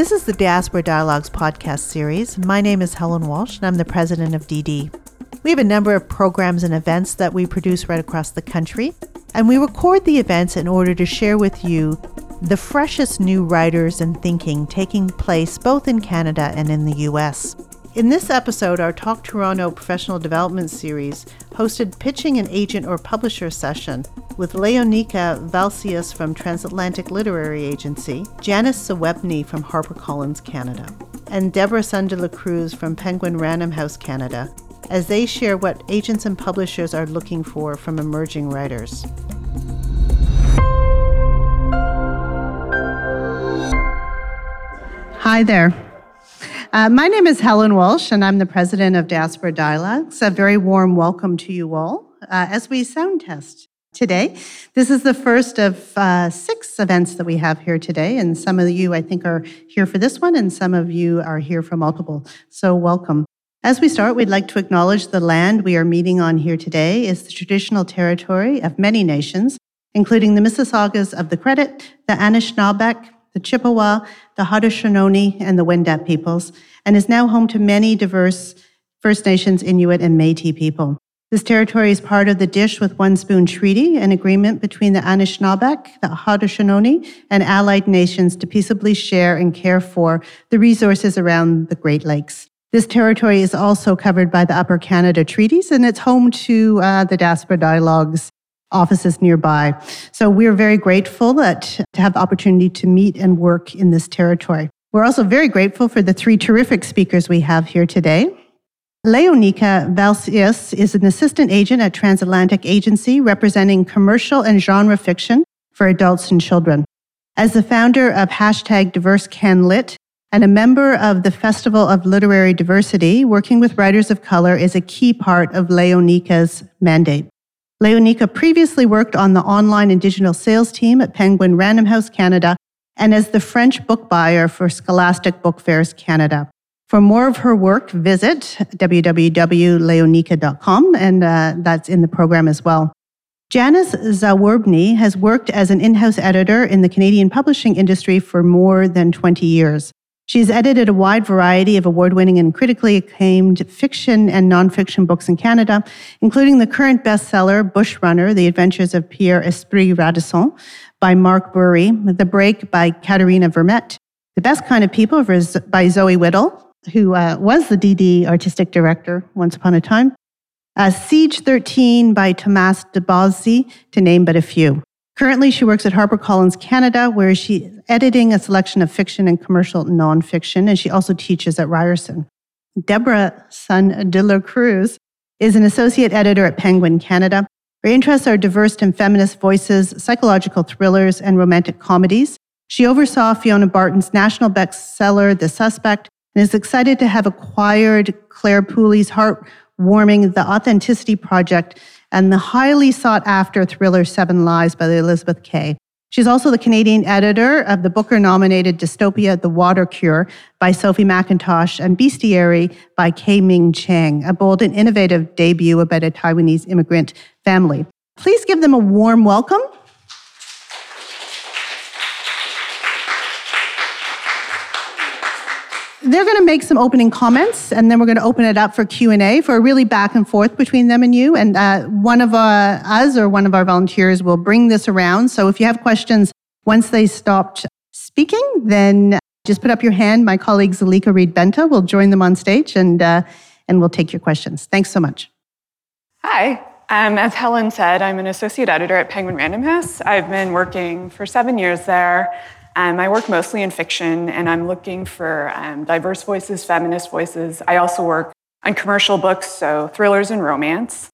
This is the Diaspora Dialogues podcast series. My name is Helen Walsh, and I'm the president of DD. We have a number of programs and events that we produce right across the country, and we record the events in order to share with you the freshest new writers and thinking taking place both in Canada and in the US. In this episode, our Talk Toronto professional development series hosted Pitching an Agent or Publisher session with Léonicka Valcius from Transatlantic Literary Agency, Janice Zawerbny from HarperCollins Canada, and Deborah Sun de la Cruz from Penguin Random House Canada, as they share what agents and publishers are looking for from emerging writers. Hi there. Uh, my name is Helen Walsh, and I'm the president of Diaspora Dialogues. A very warm welcome to you all uh, as we sound test today. This is the first of uh, six events that we have here today, and some of you, I think, are here for this one, and some of you are here for multiple. So, welcome. As we start, we'd like to acknowledge the land we are meeting on here today is the traditional territory of many nations, including the Mississaugas of the Credit, the Anishinaabeg, the Chippewa, the Haudenosaunee, and the Wendat peoples, and is now home to many diverse First Nations, Inuit, and Métis people. This territory is part of the Dish with One Spoon Treaty, an agreement between the Anishinaabeg, the Haudenosaunee, and allied nations to peaceably share and care for the resources around the Great Lakes. This territory is also covered by the Upper Canada Treaties, and it's home to uh, the Diaspora Dialogues offices nearby. So we're very grateful that to have the opportunity to meet and work in this territory. We're also very grateful for the three terrific speakers we have here today. Léonicka Valcius is an assistant agent at Transatlantic Agency representing commercial and genre fiction for adults and children. As the founder of hashtag DiverseCanLit and a member of the Festival of Literary Diversity, working with writers of color is a key part of Léonicka's mandate. Léonicka previously worked on the online and digital sales team at Penguin Random House Canada and as the French book buyer for Scholastic Book Fairs Canada. For more of her work, visit www.leonika.com, and uh, that's in the program as well. Janice Zawerbny has worked as an in house editor in the Canadian publishing industry for more than 20 years. She's edited a wide variety of award winning and critically acclaimed fiction and nonfiction books in Canada, including the current bestseller, Bush Runner The Adventures of Pierre Esprit Radisson by Mark Bourrie, The Break by Katherena Vermette, The Best Kind of People by Zoe Whittall, who uh, was the DD artistic director once upon a time, uh, Siege 13 by Tamas Dobozy, to name but a few. Currently, she works at HarperCollins Canada, where she's editing a selection of fiction and commercial nonfiction, and she also teaches at Ryerson. Deborah Sun de la Cruz is an associate editor at Penguin Canada. Her interests are diverse and feminist voices, psychological thrillers, and romantic comedies. She oversaw Fiona Barton's national bestseller, The Suspect, and is excited to have acquired Clare Pooley's heartwarming The Authenticity Project and the highly sought after thriller Seven Lies by Elizabeth Kay. She's also the Canadian editor of the Booker nominated dystopia The Water Cure by Sophie Mackintosh and Bestiary by K. Ming Chang, a bold and innovative debut about a Taiwanese immigrant family. Please give them a warm welcome. They're going to make some opening comments, and then we're going to open it up for Q and A for a really back and forth between them and you. And uh, one of uh, us or one of our volunteers will bring this around. So if you have questions once they stopped speaking, then just put up your hand. My colleague Zalika Reid-Benta will join them on stage, and uh, and we'll take your questions. Thanks so much. Hi. Um, as Helen said, I'm an associate editor at Penguin Random House. I've been working for seven years there. Um, I work mostly in fiction, and I'm looking for um, diverse voices, feminist voices. I also work on commercial books, so thrillers and romance.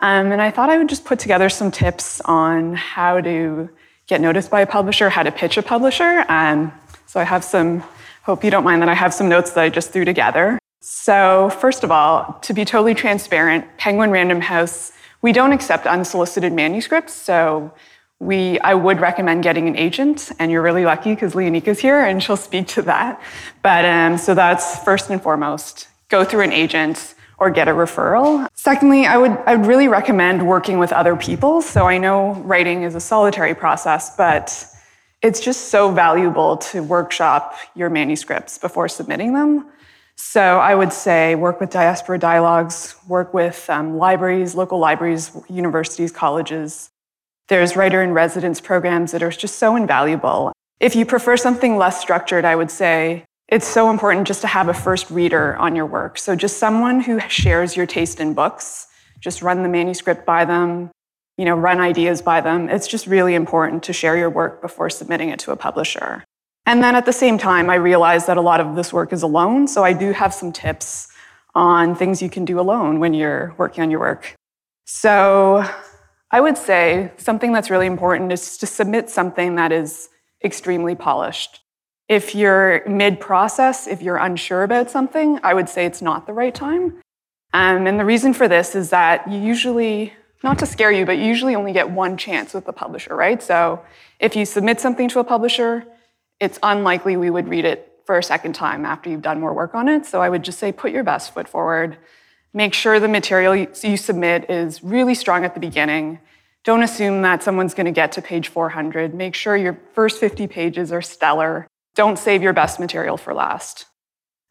Um, and I thought I would just put together some tips on how to get noticed by a publisher, how to pitch a publisher. Um, so I have some, hope you don't mind that I have some notes that I just threw together. So, first of all, to be totally transparent, Penguin Random House, we don't accept unsolicited manuscripts. So, we, I would recommend getting an agent, and you're really lucky because Léonicka's here and she'll speak to that. But um, so that's first and foremost go through an agent or get a referral. Secondly, I would, I would really recommend working with other people. So I know writing is a solitary process, but it's just so valuable to workshop your manuscripts before submitting them. So I would say work with diaspora dialogues, work with um, libraries, local libraries, universities, colleges. There's writer in residence programs that are just so invaluable. If you prefer something less structured, I would say it's so important just to have a first reader on your work. So just someone who shares your taste in books, just run the manuscript by them, you know, run ideas by them. It's just really important to share your work before submitting it to a publisher. And then at the same time, I realize that a lot of this work is alone, so I do have some tips on things you can do alone when you're working on your work. So I would say something that's really important is to submit something that is extremely polished. If you're mid process, if you're unsure about something, I would say it's not the right time. Um, and the reason for this is that you usually not to scare you, but you usually only get one chance with the publisher, right? So if you submit something to a publisher, it's unlikely we would read it for a second time after you've done more work on it. So I would just say put your best foot forward. Make sure the material you submit is really strong at the beginning. Don't assume that someone's going to get to page 400. Make sure your first 50 pages are stellar. Don't save your best material for last.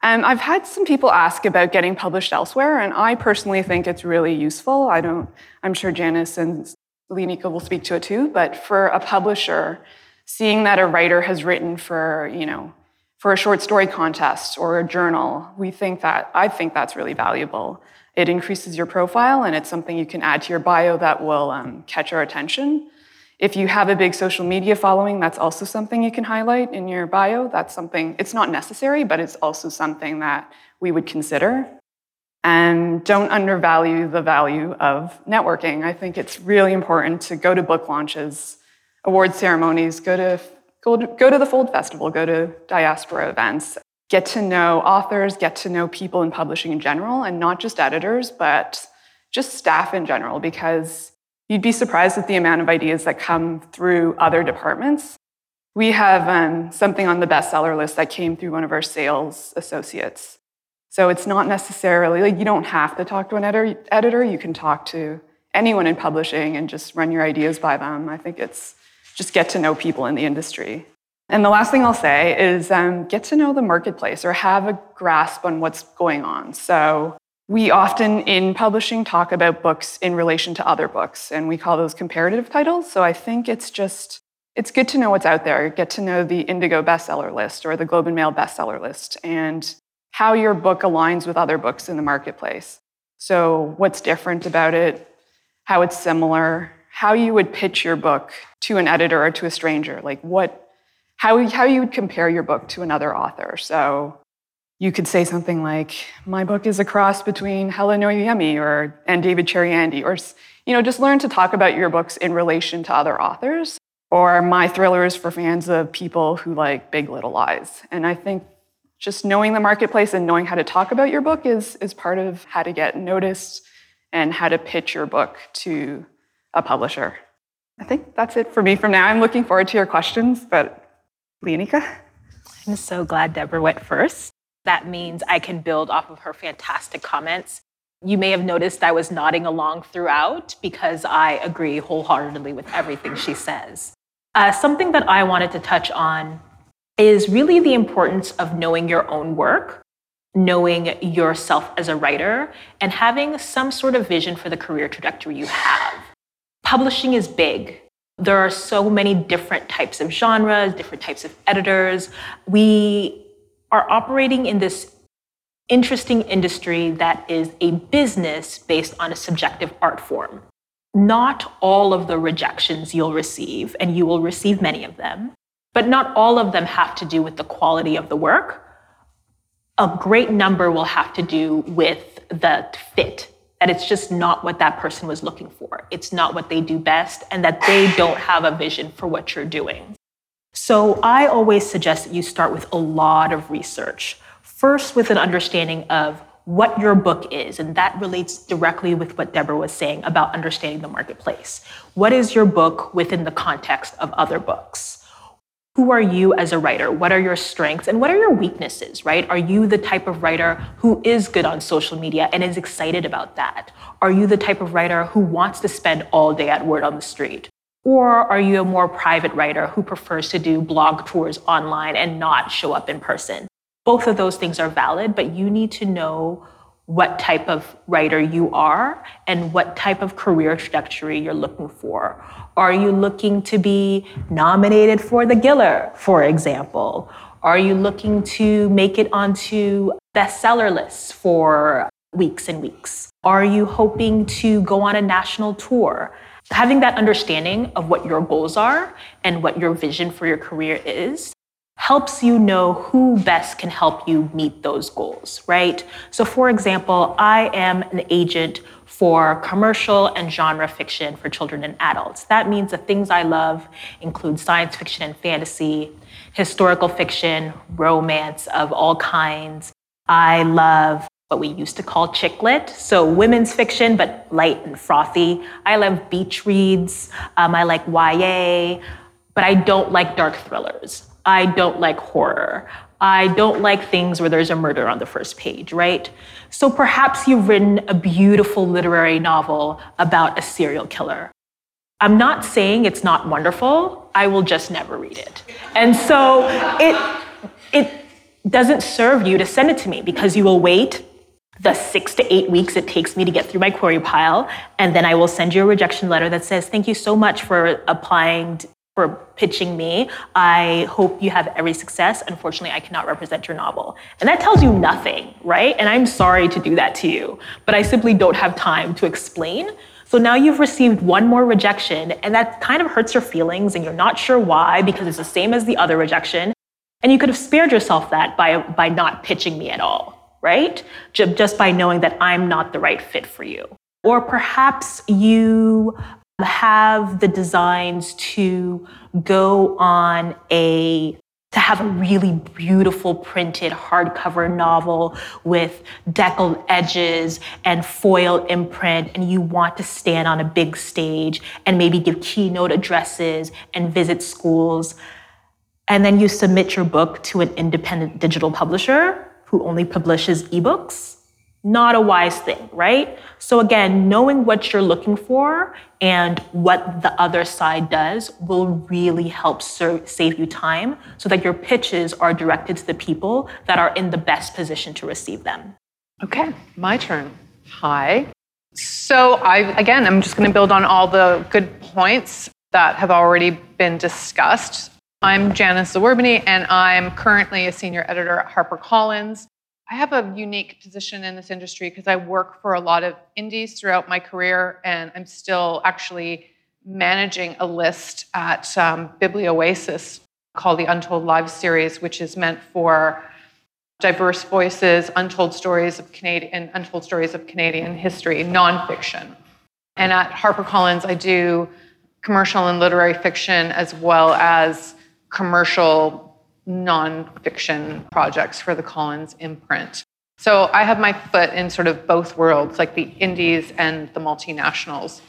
Um, I've had some people ask about getting published elsewhere, and I personally think it's really useful. I don't, I'm sure Janice and Léonicka will speak to it too, but for a publisher, seeing that a writer has written for, you know, for a short story contest or a journal, we think that, I think that's really valuable. It increases your profile and it's something you can add to your bio that will um, catch our attention. If you have a big social media following, that's also something you can highlight in your bio. That's something, it's not necessary, but it's also something that we would consider. And don't undervalue the value of networking. I think it's really important to go to book launches, award ceremonies, go to, go to, go to the Fold Festival, go to diaspora events, get to know authors, get to know people in publishing in general, and not just editors, but just staff in general, because You'd be surprised at the amount of ideas that come through other departments. We have um, something on the bestseller list that came through one of our sales associates. So it's not necessarily like you don't have to talk to an editor. You can talk to anyone in publishing and just run your ideas by them. I think it's just get to know people in the industry. And the last thing I'll say is um, get to know the marketplace or have a grasp on what's going on. So we often in publishing talk about books in relation to other books, and we call those comparative titles. So I think it's just it's good to know what's out there. Get to know the Indigo bestseller list or the Globe and Mail bestseller list, and how your book aligns with other books in the marketplace. So what's different about it? How it's similar? How you would pitch your book to an editor or to a stranger? Like what? How how you would compare your book to another author? So you could say something like, "My book is a cross between Helen Oyeyemi or and David Chariandy," or you know, just learn to talk about your books in relation to other authors. Or my thriller is for fans of people who like Big Little Lies. And I think just knowing the marketplace and knowing how to talk about your book is is part of how to get noticed and how to pitch your book to a publisher. I think that's it for me from now. I'm looking forward to your questions, but Léonicka? I'm so glad Deborah went first. That means I can build off of her fantastic comments. You may have noticed I was nodding along throughout because I agree wholeheartedly with everything she says. Uh, something that I wanted to touch on is really the importance of knowing your own work, knowing yourself as a writer, and having some sort of vision for the career trajectory you have. Publishing is big. There are so many different types of genres, different types of editors. We are operating in this interesting industry that is a business based on a subjective art form. Not all of the rejections you'll receive, and you will receive many of them, but not all of them have to do with the quality of the work. A great number will have to do with the fit, that it's just not what that person was looking for. It's not what they do best, and that they don't have a vision for what you're doing. So I always suggest that you start with a lot of research. First, with an understanding of what your book is, and that relates directly with what Deborah was saying about understanding the marketplace. What is your book within the context of other books? Who are you as a writer? What are your strengths and what are your weaknesses, right? Are you the type of writer who is good on social media and is excited about that? Are you the type of writer who wants to spend all day at Word on the Street? Or are you a more private writer who prefers to do blog tours online and not show up in person? Both of those things are valid, but you need to know what type of writer you are and what type of career trajectory you're looking for. Are you looking to be nominated for the Giller, for example? Are you looking to make it onto bestseller lists for weeks and weeks? Are you hoping to go on a national tour? Having that understanding of what your goals are and what your vision for your career is helps you know who best can help you meet those goals, right? So, for example, I am an agent for commercial and genre fiction for children and adults. That means the things I love include science fiction and fantasy, historical fiction, romance of all kinds. I love what we used to call chick lit, so women's fiction, but light and frothy. I love beach reads. Um, I like YA, but I don't like dark thrillers. I don't like horror. I don't like things where there's a murder on the first page, right? So perhaps you've written a beautiful literary novel about a serial killer. I'm not saying it's not wonderful, I will just never read it. And so it, it doesn't serve you to send it to me because you will wait the six to eight weeks it takes me to get through my query pile. And then I will send you a rejection letter that says, Thank you so much for applying, for pitching me. I hope you have every success. Unfortunately, I cannot represent your novel. And that tells you nothing, right? And I'm sorry to do that to you, but I simply don't have time to explain. So now you've received one more rejection, and that kind of hurts your feelings, and you're not sure why because it's the same as the other rejection. And you could have spared yourself that by, by not pitching me at all right? Just by knowing that I'm not the right fit for you. Or perhaps you have the designs to go on a to have a really beautiful printed hardcover novel with deckled edges and foil imprint, and you want to stand on a big stage and maybe give keynote addresses and visit schools. And then you submit your book to an independent digital publisher who only publishes ebooks, not a wise thing, right? So again, knowing what you're looking for and what the other side does will really help serve, save you time so that your pitches are directed to the people that are in the best position to receive them. Okay, my turn. Hi. So I again, I'm just going to build on all the good points that have already been discussed. I'm Janice Zawerbny, and I'm currently a senior editor at HarperCollins. I have a unique position in this industry because I work for a lot of indies throughout my career, and I'm still actually managing a list at um, Biblioasis called the Untold Lives series, which is meant for diverse voices, untold stories of Canadian, untold stories of Canadian history, nonfiction. And at HarperCollins, I do commercial and literary fiction as well as commercial nonfiction projects for the Collins imprint. So I have my foot in sort of both worlds, like the indies and the multinationals.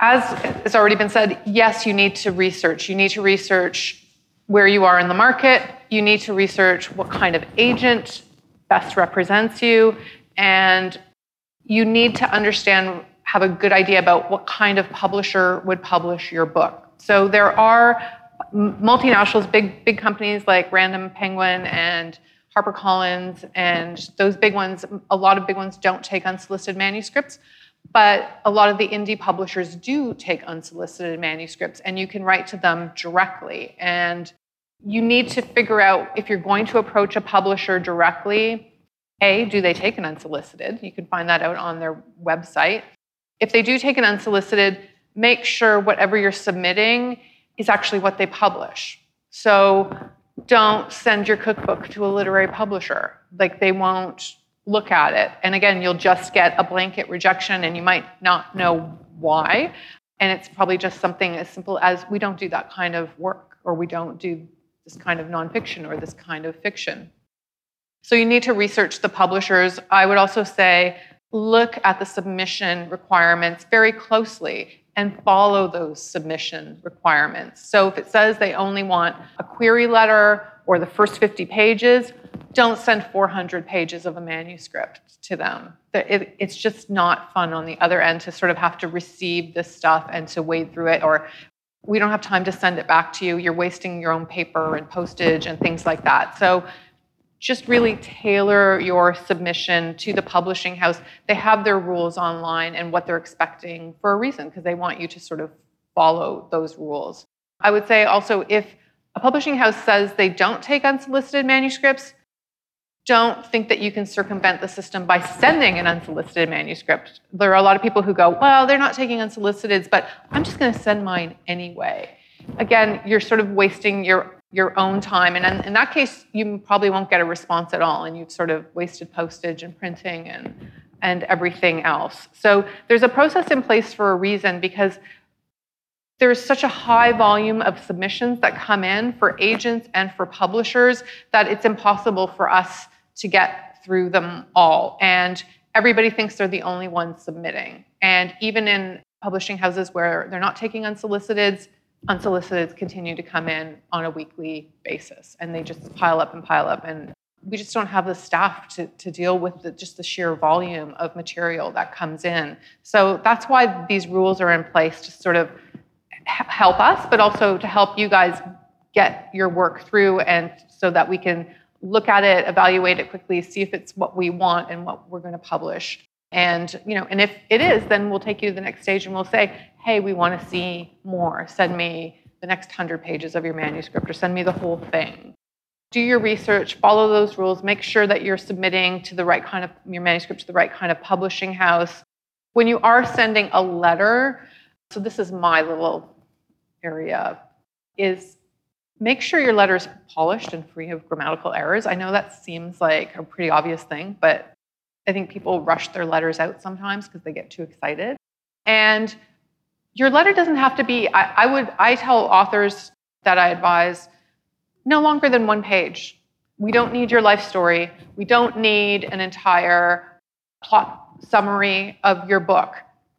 As has already been said, yes, you need to research. You need to research where you are in the market. You need to research what kind of agent best represents you. And you need to understand, have a good idea about what kind of publisher would publish your book. So there are multinationals, big big companies like Random Penguin and HarperCollins, and those big ones, a lot of big ones don't take unsolicited manuscripts, but a lot of the indie publishers do take unsolicited manuscripts, and you can write to them directly. And you need to figure out if you're going to approach a publisher directly. A, do they take an unsolicited? You can find that out on their website. If they do take an unsolicited, make sure whatever you're submitting is actually what they publish. So don't send your cookbook to a literary publisher. Like they won't look at it. And again, you'll just get a blanket rejection and you might not know why. And it's probably just something as simple as we don't do that kind of work or we don't do this kind of nonfiction or this kind of fiction. So you need to research the publishers. I would also say look at the submission requirements very closely and follow those submission requirements. So if it says they only want a query letter or the first 50 pages, don't send 400 pages of a manuscript to them. it's just not fun on the other end to sort of have to receive this stuff and to wade through it or we don't have time to send it back to you. You're wasting your own paper and postage and things like that. So just really tailor your submission to the publishing house. They have their rules online and what they're expecting for a reason because they want you to sort of follow those rules. I would say also if a publishing house says they don't take unsolicited manuscripts, don't think that you can circumvent the system by sending an unsolicited manuscript. There are a lot of people who go, well, they're not taking unsoliciteds, but I'm just going to send mine anyway. Again, you're sort of wasting your your own time. And in, that case, you probably won't get a response at all, and you've sort of wasted postage and printing and and everything else. So there's a process in place for a reason because there's such a high volume of submissions that come in for agents and for publishers that it's impossible for us to get through them all. And everybody thinks they're the only ones submitting. And even in publishing houses where they're not taking unsoliciteds, unsoliciteds continue to come in on a weekly basis and they just pile up and pile up and we just don't have the staff to, to deal with the, just the sheer volume of material that comes in. So that's why these rules are in place to sort of help us but also to help you guys get your work through and so that we can look at it evaluate it quickly see if it's what we want and what we're going to publish. And you know, and if it is, then we'll take you to the next stage and we'll say, hey, we want to see more. Send me the next hundred pages of your manuscript or send me the whole thing. Do your research, follow those rules, make sure that you're submitting to the right kind of your manuscript to the right kind of publishing house. When you are sending a letter, so this is my little area, is make sure your letter is polished and free of grammatical errors. I know that seems like a pretty obvious thing, but I think people rush their letters out sometimes because they get too excited. And your letter doesn't have to be, I, I, would, I tell authors that I advise no longer than one page. We don't need your life story. We don't need an entire plot summary of your book.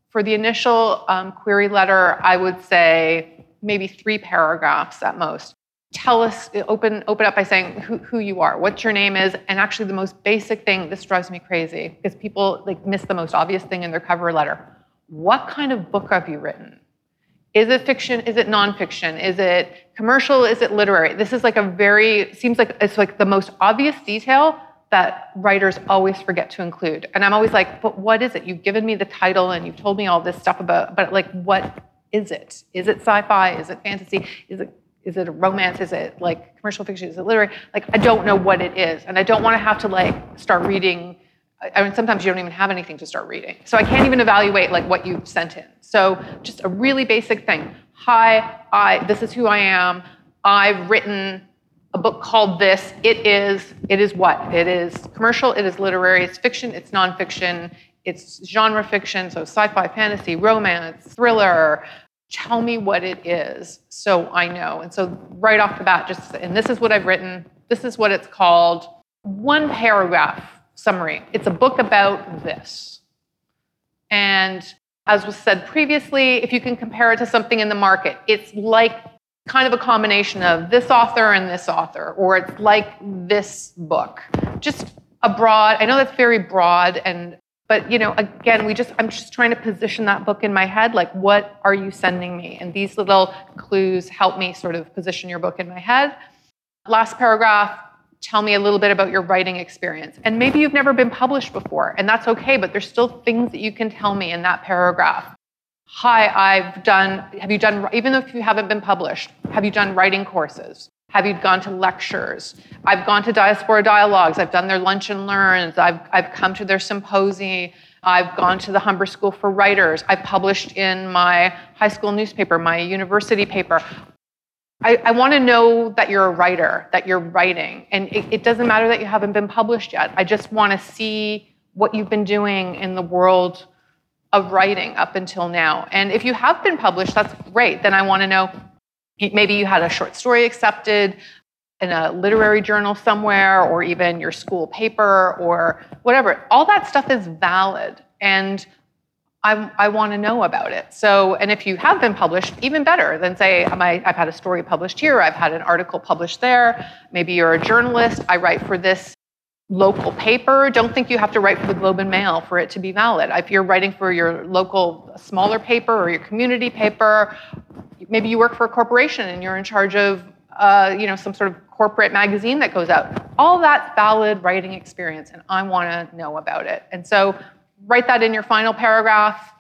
For the initial um, query letter, I would say maybe three paragraphs at most tell us open open up by saying who, who you are what your name is and actually the most basic thing this drives me crazy because people like miss the most obvious thing in their cover letter what kind of book have you written is it fiction is it nonfiction is it commercial is it literary this is like a very seems like it's like the most obvious detail that writers always forget to include and i'm always like but what is it you've given me the title and you've told me all this stuff about but like what is it is it sci-fi is it fantasy is it is it a romance? Is it like commercial fiction? Is it literary? Like, I don't know what it is. And I don't want to have to like start reading. I mean, sometimes you don't even have anything to start reading. So I can't even evaluate like what you sent in. So just a really basic thing. Hi, I, this is who I am. I've written a book called this. It is, it is what? It is commercial, it is literary, it's fiction, it's nonfiction, it's genre fiction, so sci-fi, fantasy, romance, thriller, tell me what it is so I know. And so right off the bat, just, and this is what I've written, this is what it's called. One paragraph summary. It's a book about this. And as was said previously, if you can compare it to something in the market, it's like kind of a combination of this author and this author, or it's like this book. Just a broad, I know that's very broad and but you know again we just i'm just trying to position that book in my head like what are you sending me and these little clues help me sort of position your book in my head last paragraph tell me a little bit about your writing experience and maybe you've never been published before and that's okay but there's still things that you can tell me in that paragraph hi i've done have you done even if you haven't been published have you done writing courses have you gone to lectures? I've gone to diaspora dialogues. I've done their lunch and learns. I've, I've come to their symposia. I've gone to the Humber School for Writers. I've published in my high school newspaper, my university paper. I, I want to know that you're a writer, that you're writing. And it, it doesn't matter that you haven't been published yet. I just want to see what you've been doing in the world of writing up until now. And if you have been published, that's great. Then I want to know Maybe you had a short story accepted in a literary journal somewhere, or even your school paper, or whatever. All that stuff is valid. And I, I want to know about it. So, and if you have been published, even better than say, I, I've had a story published here, I've had an article published there. Maybe you're a journalist, I write for this local paper. Don't think you have to write for the Globe and Mail for it to be valid. If you're writing for your local smaller paper or your community paper, maybe you work for a corporation and you're in charge of uh, you know some sort of corporate magazine that goes out. All that's valid writing experience, and I want to know about it. And so write that in your final paragraph,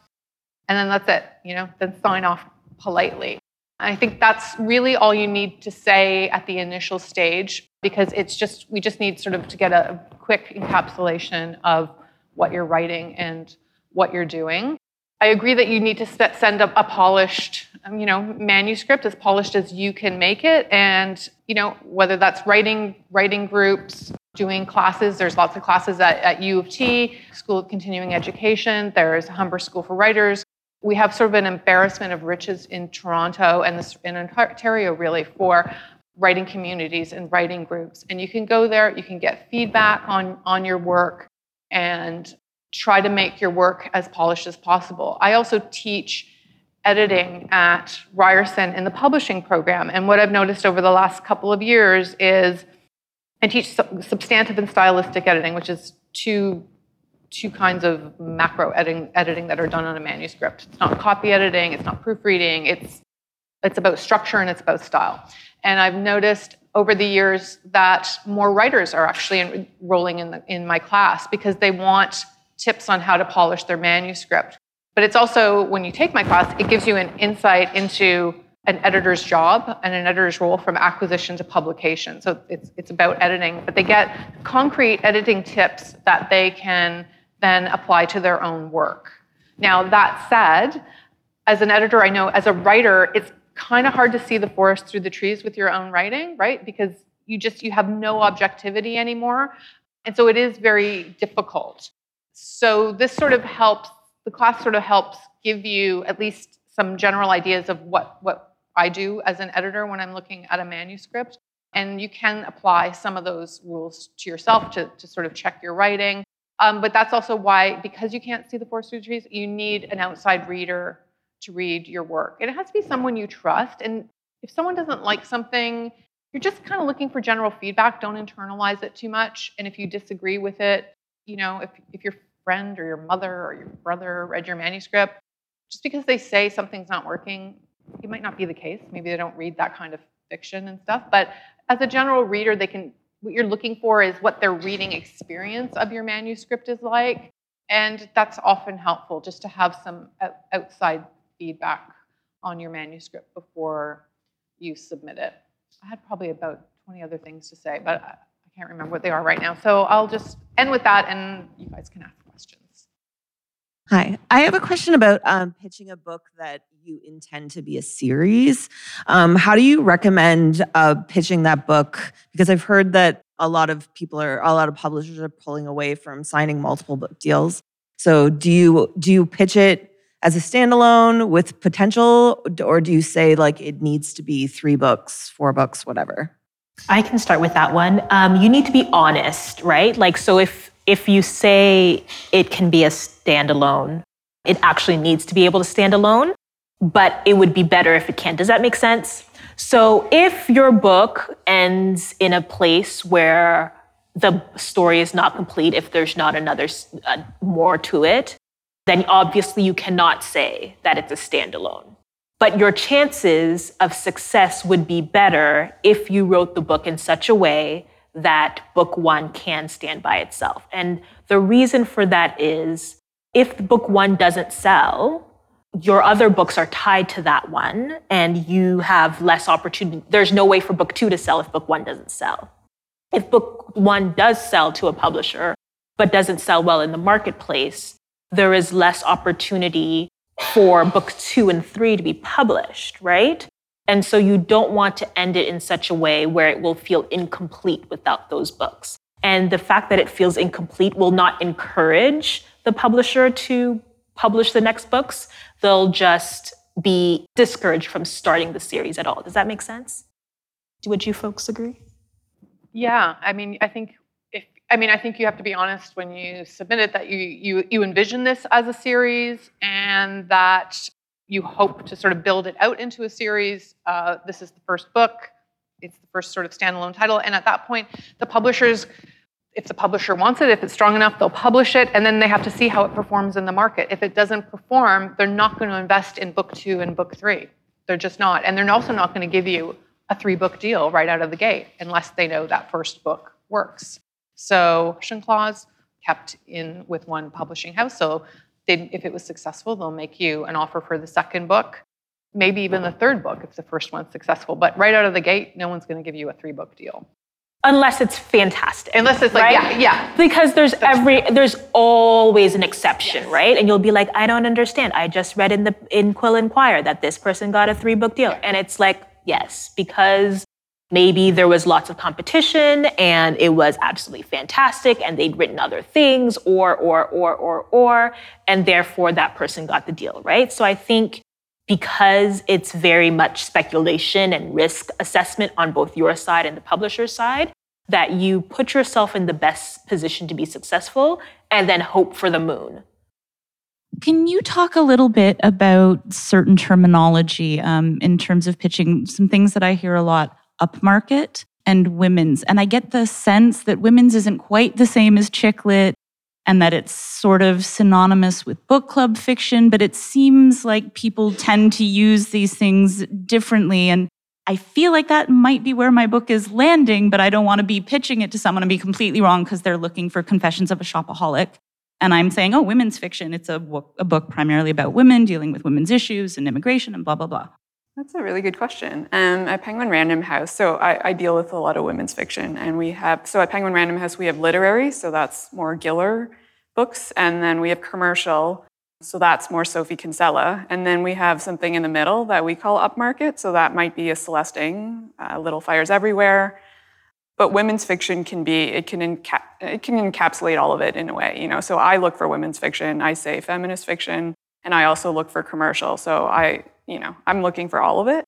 and then that's it. You know, then sign off politely. I think that's really all you need to say at the initial stage because it's just we just need sort of to get a quick encapsulation of what you're writing and what you're doing. I agree that you need to send up a polished, um, you know, manuscript as polished as you can make it, and you know whether that's writing writing groups, doing classes. There's lots of classes at, at U of T, School of Continuing Education. There's Humber School for Writers. We have sort of an embarrassment of riches in Toronto and this, in Ontario, really, for writing communities and writing groups. And you can go there, you can get feedback on, on your work, and try to make your work as polished as possible. I also teach editing at Ryerson in the publishing program. And what I've noticed over the last couple of years is I teach substantive and stylistic editing, which is two, two kinds of macro editing, editing that are done on a manuscript. It's not copy editing, it's not proofreading, it's, it's about structure and it's about style. And I've noticed over the years that more writers are actually enrolling in, the, in my class because they want tips on how to polish their manuscript. But it's also, when you take my class, it gives you an insight into an editor's job and an editor's role from acquisition to publication. So it's, it's about editing, but they get concrete editing tips that they can then apply to their own work. Now, that said, as an editor, I know as a writer, it's kind of hard to see the forest through the trees with your own writing, right? Because you just you have no objectivity anymore. And so it is very difficult. So this sort of helps, the class sort of helps give you at least some general ideas of what, what I do as an editor when I'm looking at a manuscript. And you can apply some of those rules to yourself to, to sort of check your writing. Um, but that's also why, because you can't see the forest through the trees, you need an outside reader to read your work. And it has to be someone you trust. And if someone doesn't like something, you're just kind of looking for general feedback. Don't internalize it too much. And if you disagree with it, you know, if, if your friend or your mother or your brother read your manuscript, just because they say something's not working, it might not be the case. Maybe they don't read that kind of fiction and stuff. But as a general reader, they can what you're looking for is what their reading experience of your manuscript is like. And that's often helpful just to have some outside feedback on your manuscript before you submit it. I had probably about 20 other things to say, but I can't remember what they are right now. So I'll just end with that and you guys can ask questions. Hi, I have a question about um, pitching a book that you intend to be a series. Um, how do you recommend uh, pitching that book? Because I've heard that a lot of people are, a lot of publishers are pulling away from signing multiple book deals. So do you do you pitch it as a standalone with potential, or do you say like it needs to be three books, four books, whatever? I can start with that one. Um, you need to be honest, right? Like, so if if you say it can be a standalone, it actually needs to be able to stand alone, but it would be better if it can. Does that make sense? So if your book ends in a place where the story is not complete, if there's not another uh, more to it, then obviously you cannot say that it's a standalone. But your chances of success would be better if you wrote the book in such a way that book one can stand by itself. And the reason for that is if book one doesn't sell, your other books are tied to that one and you have less opportunity. There's no way for book two to sell if book one doesn't sell. If book one does sell to a publisher, but doesn't sell well in the marketplace, there is less opportunity for book two and three to be published, right? And so you don't want to end it in such a way where it will feel incomplete without those books. And the fact that it feels incomplete will not encourage the publisher to publish the next books. They'll just be discouraged from starting the series at all. Does that make sense? Would you folks agree? Yeah, I mean, I think if I mean, I think you have to be honest when you submit it that you you you envision this as a series and that you hope to sort of build it out into a series. Uh, this is the first book. It's the first sort of standalone title, and at that point, the publishers, if the publisher wants it, if it's strong enough, they'll publish it, and then they have to see how it performs in the market. If it doesn't perform, they're not going to invest in book two and book three. They're just not. And they're also not going to give you a three book deal right out of the gate unless they know that first book works. So, option clause kept in with one publishing house. So, if it was successful, they'll make you an offer for the second book, maybe even the third book if the first one's successful. But right out of the gate, no one's going to give you a three book deal. Unless it's fantastic. Unless it's like, right? yeah, yeah. Because there's That's every there's always an exception, yes. right? And you'll be like, I don't understand. I just read in the in Quill and Quire that this person got a three book deal. And it's like, yes, because maybe there was lots of competition and it was absolutely fantastic and they'd written other things or or or or or and therefore that person got the deal, right? So I think because it's very much speculation and risk assessment on both your side and the publisher's side, that you put yourself in the best position to be successful and then hope for the moon. Can you talk a little bit about certain terminology um, in terms of pitching? Some things that I hear a lot upmarket and women's. And I get the sense that women's isn't quite the same as chick lit and that it's sort of synonymous with book club fiction, but it seems like people tend to use these things differently. And I feel like that might be where my book is landing, but I don't want to be pitching it to someone and be completely wrong because they're looking for Confessions of a Shopaholic. And I'm saying, oh, women's fiction. It's a a book primarily about women dealing with women's issues and immigration and blah, blah, blah. That's a really good question. Um, at Penguin Random House, so I, I, deal with a lot of women's fiction, and we have so at Penguin Random House we have literary, so that's more Giller books, and then we have commercial, so that's more Sophie Kinsella, and then we have something in the middle that we call upmarket, so that might be a Celeste Ng, uh, Little Fires Everywhere. But women's fiction can be it can it can encapsulate all of it in a way, you know. So I look for women's fiction, I say feminist fiction, and I also look for commercial. So I you know, I'm looking for all of it.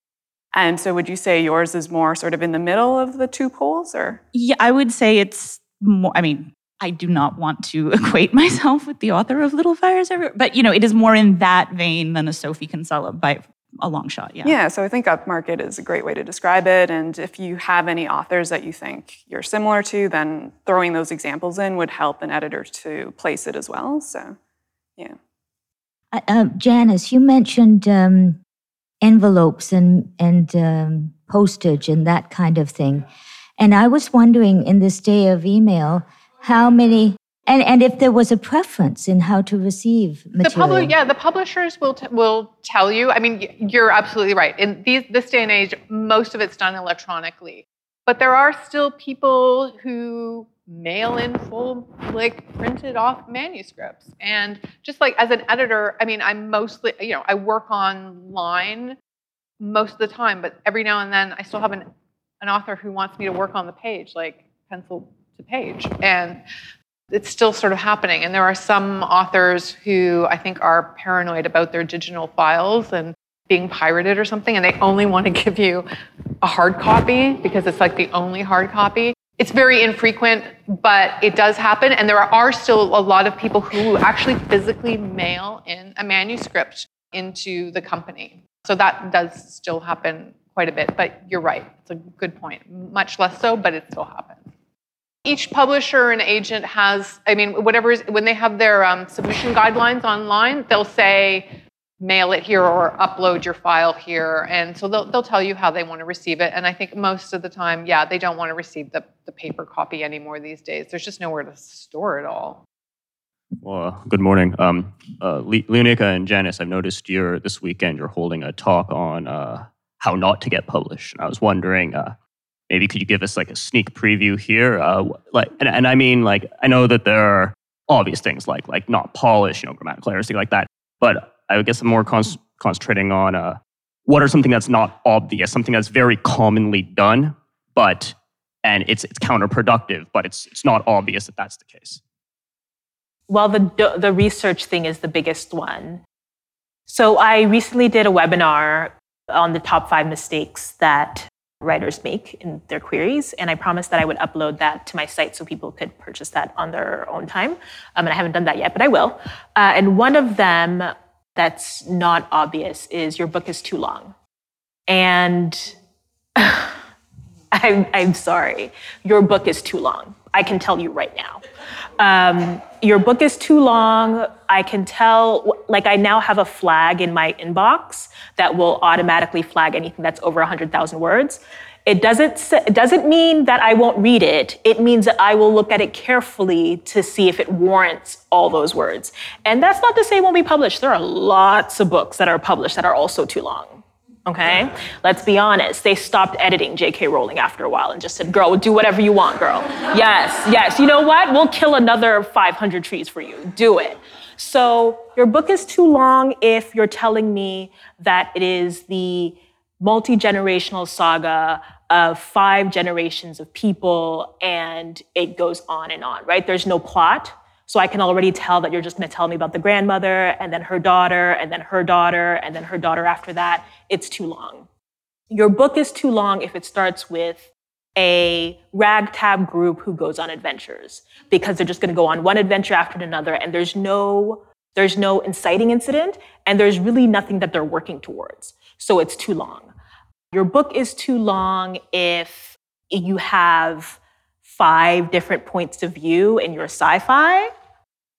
And so would you say yours is more sort of in the middle of the two poles or? Yeah, I would say it's more, I mean, I do not want to equate myself with the author of Little Fires Everywhere, but you know, it is more in that vein than a Sophie Kinsella by a long shot. Yeah. Yeah. So I think upmarket is a great way to describe it. And if you have any authors that you think you're similar to, then throwing those examples in would help an editor to place it as well. So, yeah. Uh, Janice, you mentioned um, envelopes and and um, postage and that kind of thing. And I was wondering in this day of email, how many and, and if there was a preference in how to receive material. The yeah, the publishers will t- will tell you. I mean, you're absolutely right. In these this day and age, most of it's done electronically, but there are still people who mail in full like printed off manuscripts. And just like as an editor i mean i'm mostly you know i work online most of the time but every now and then i still have an, an author who wants me to work on the page like pencil to page. And it's still sort of happening. And there are some authors who i think are paranoid about their digital files and being pirated or something and they only want to give you a hard copy because it's like the only hard copy it's very infrequent, but it does happen. And there are still a lot of people who actually physically mail in a manuscript into the company. So that does still happen quite a bit. But you're right, it's a good point. Much less so, but it still happens. Each publisher and agent has, I mean, whatever is, when they have their um, submission guidelines online, they'll say, mail it here or upload your file here. And so they'll, they'll tell you how they want to receive it. And I think most of the time, yeah, they don't want to receive the, the paper copy anymore these days. There's just nowhere to store it all. Well, good morning. Um, uh, Léonicka and Janice, I've noticed you're this weekend you're holding a talk on uh, how not to get published. And I was wondering, uh, maybe could you give us like a sneak preview here? Uh, like, and, and I mean, like, I know that there are obvious things like like not polish, you know, grammatical errors, things like that. But I guess I'm more con- concentrating on uh, what are something that's not obvious, something that's very commonly done, but and it's it's counterproductive, but it's it's not obvious that that's the case. Well, the the research thing is the biggest one. So I recently did a webinar on the top five mistakes that writers make in their queries. And I promised that I would upload that to my site so people could purchase that on their own time. Um, and I haven't done that yet, but I will. Uh, and one of them that's not obvious is your book is too long. And I'm, I'm sorry, your book is too long. I can tell you right now. Um, your book is too long. I can tell like I now have a flag in my inbox that will automatically flag anything that's over 100,000 words. It doesn't, it doesn't mean that I won't read it. It means that I will look at it carefully to see if it warrants all those words. And that's not to say won't be published. There are lots of books that are published that are also too long. Okay? Let's be honest. They stopped editing J.K. Rowling after a while and just said, girl, do whatever you want, girl. yes, yes. You know what? We'll kill another 500 trees for you. Do it. So your book is too long if you're telling me that it is the multi generational saga of five generations of people, and it goes on and on, right? There's no plot. So I can already tell that you're just going to tell me about the grandmother, and then her daughter, and then her daughter, and then her daughter after that. It's too long. Your book is too long if it starts with a ragtag group who goes on adventures because they're just going to go on one adventure after another and there's no there's no inciting incident and there's really nothing that they're working towards so it's too long your book is too long if you have five different points of view in your sci-fi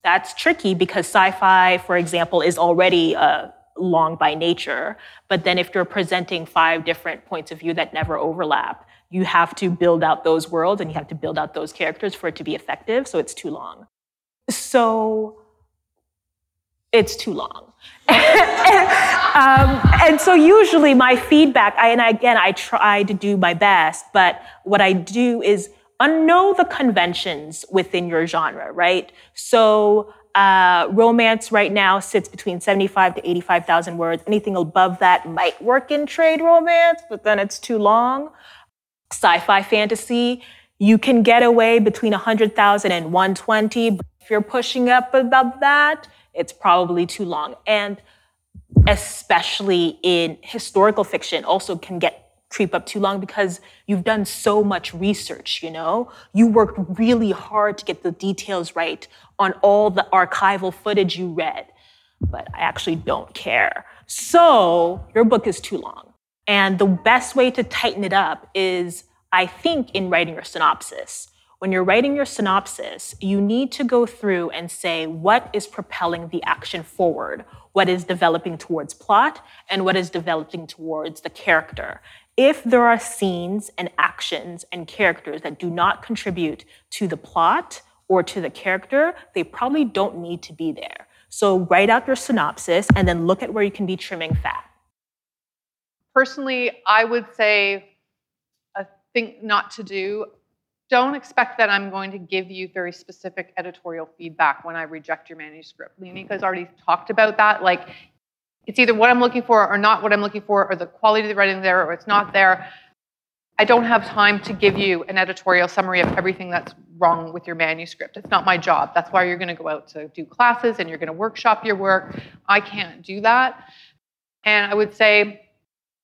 that's tricky because sci-fi for example is already uh, long by nature but then if you're presenting five different points of view that never overlap you have to build out those worlds and you have to build out those characters for it to be effective. So it's too long. So it's too long. um, and so usually my feedback, I, and again, I try to do my best, but what I do is unknow the conventions within your genre, right? So uh, romance right now sits between 75 to 85,000 words. Anything above that might work in trade romance, but then it's too long sci-fi fantasy, you can get away between 100,000 and 120. If you're pushing up above that, it's probably too long. And especially in historical fiction, also can get creep up too long because you've done so much research, you know? You worked really hard to get the details right on all the archival footage you read. But I actually don't care. So your book is too long. And the best way to tighten it up is, I think, in writing your synopsis. When you're writing your synopsis, you need to go through and say what is propelling the action forward, what is developing towards plot, and what is developing towards the character. If there are scenes and actions and characters that do not contribute to the plot or to the character, they probably don't need to be there. So write out your synopsis and then look at where you can be trimming fat personally, I would say a thing not to do. Don't expect that I'm going to give you very specific editorial feedback when I reject your manuscript. has already talked about that. Like, it's either what I'm looking for or not what I'm looking for, or the quality of the writing there, or it's not there. I don't have time to give you an editorial summary of everything that's wrong with your manuscript. It's not my job. That's why you're going to go out to do classes and you're going to workshop your work. I can't do that. And I would say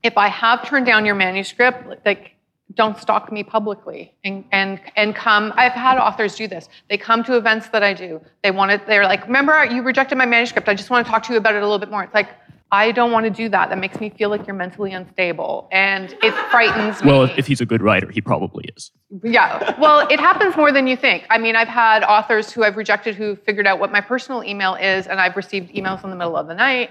if I have turned down your manuscript, like don't stalk me publicly and and and come i've had authors do this. They come to events that i do. They want to they're like remember you rejected my manuscript. I just want to talk to you about it a little bit more. It's like i don't want to do that. That makes me feel like you're mentally unstable and it frightens me. Well if he's a good writer he probably is. Yeah. Well it happens more than you think. I mean i've had authors who i've rejected who figured out what my personal email is and i've received emails in the middle of the night.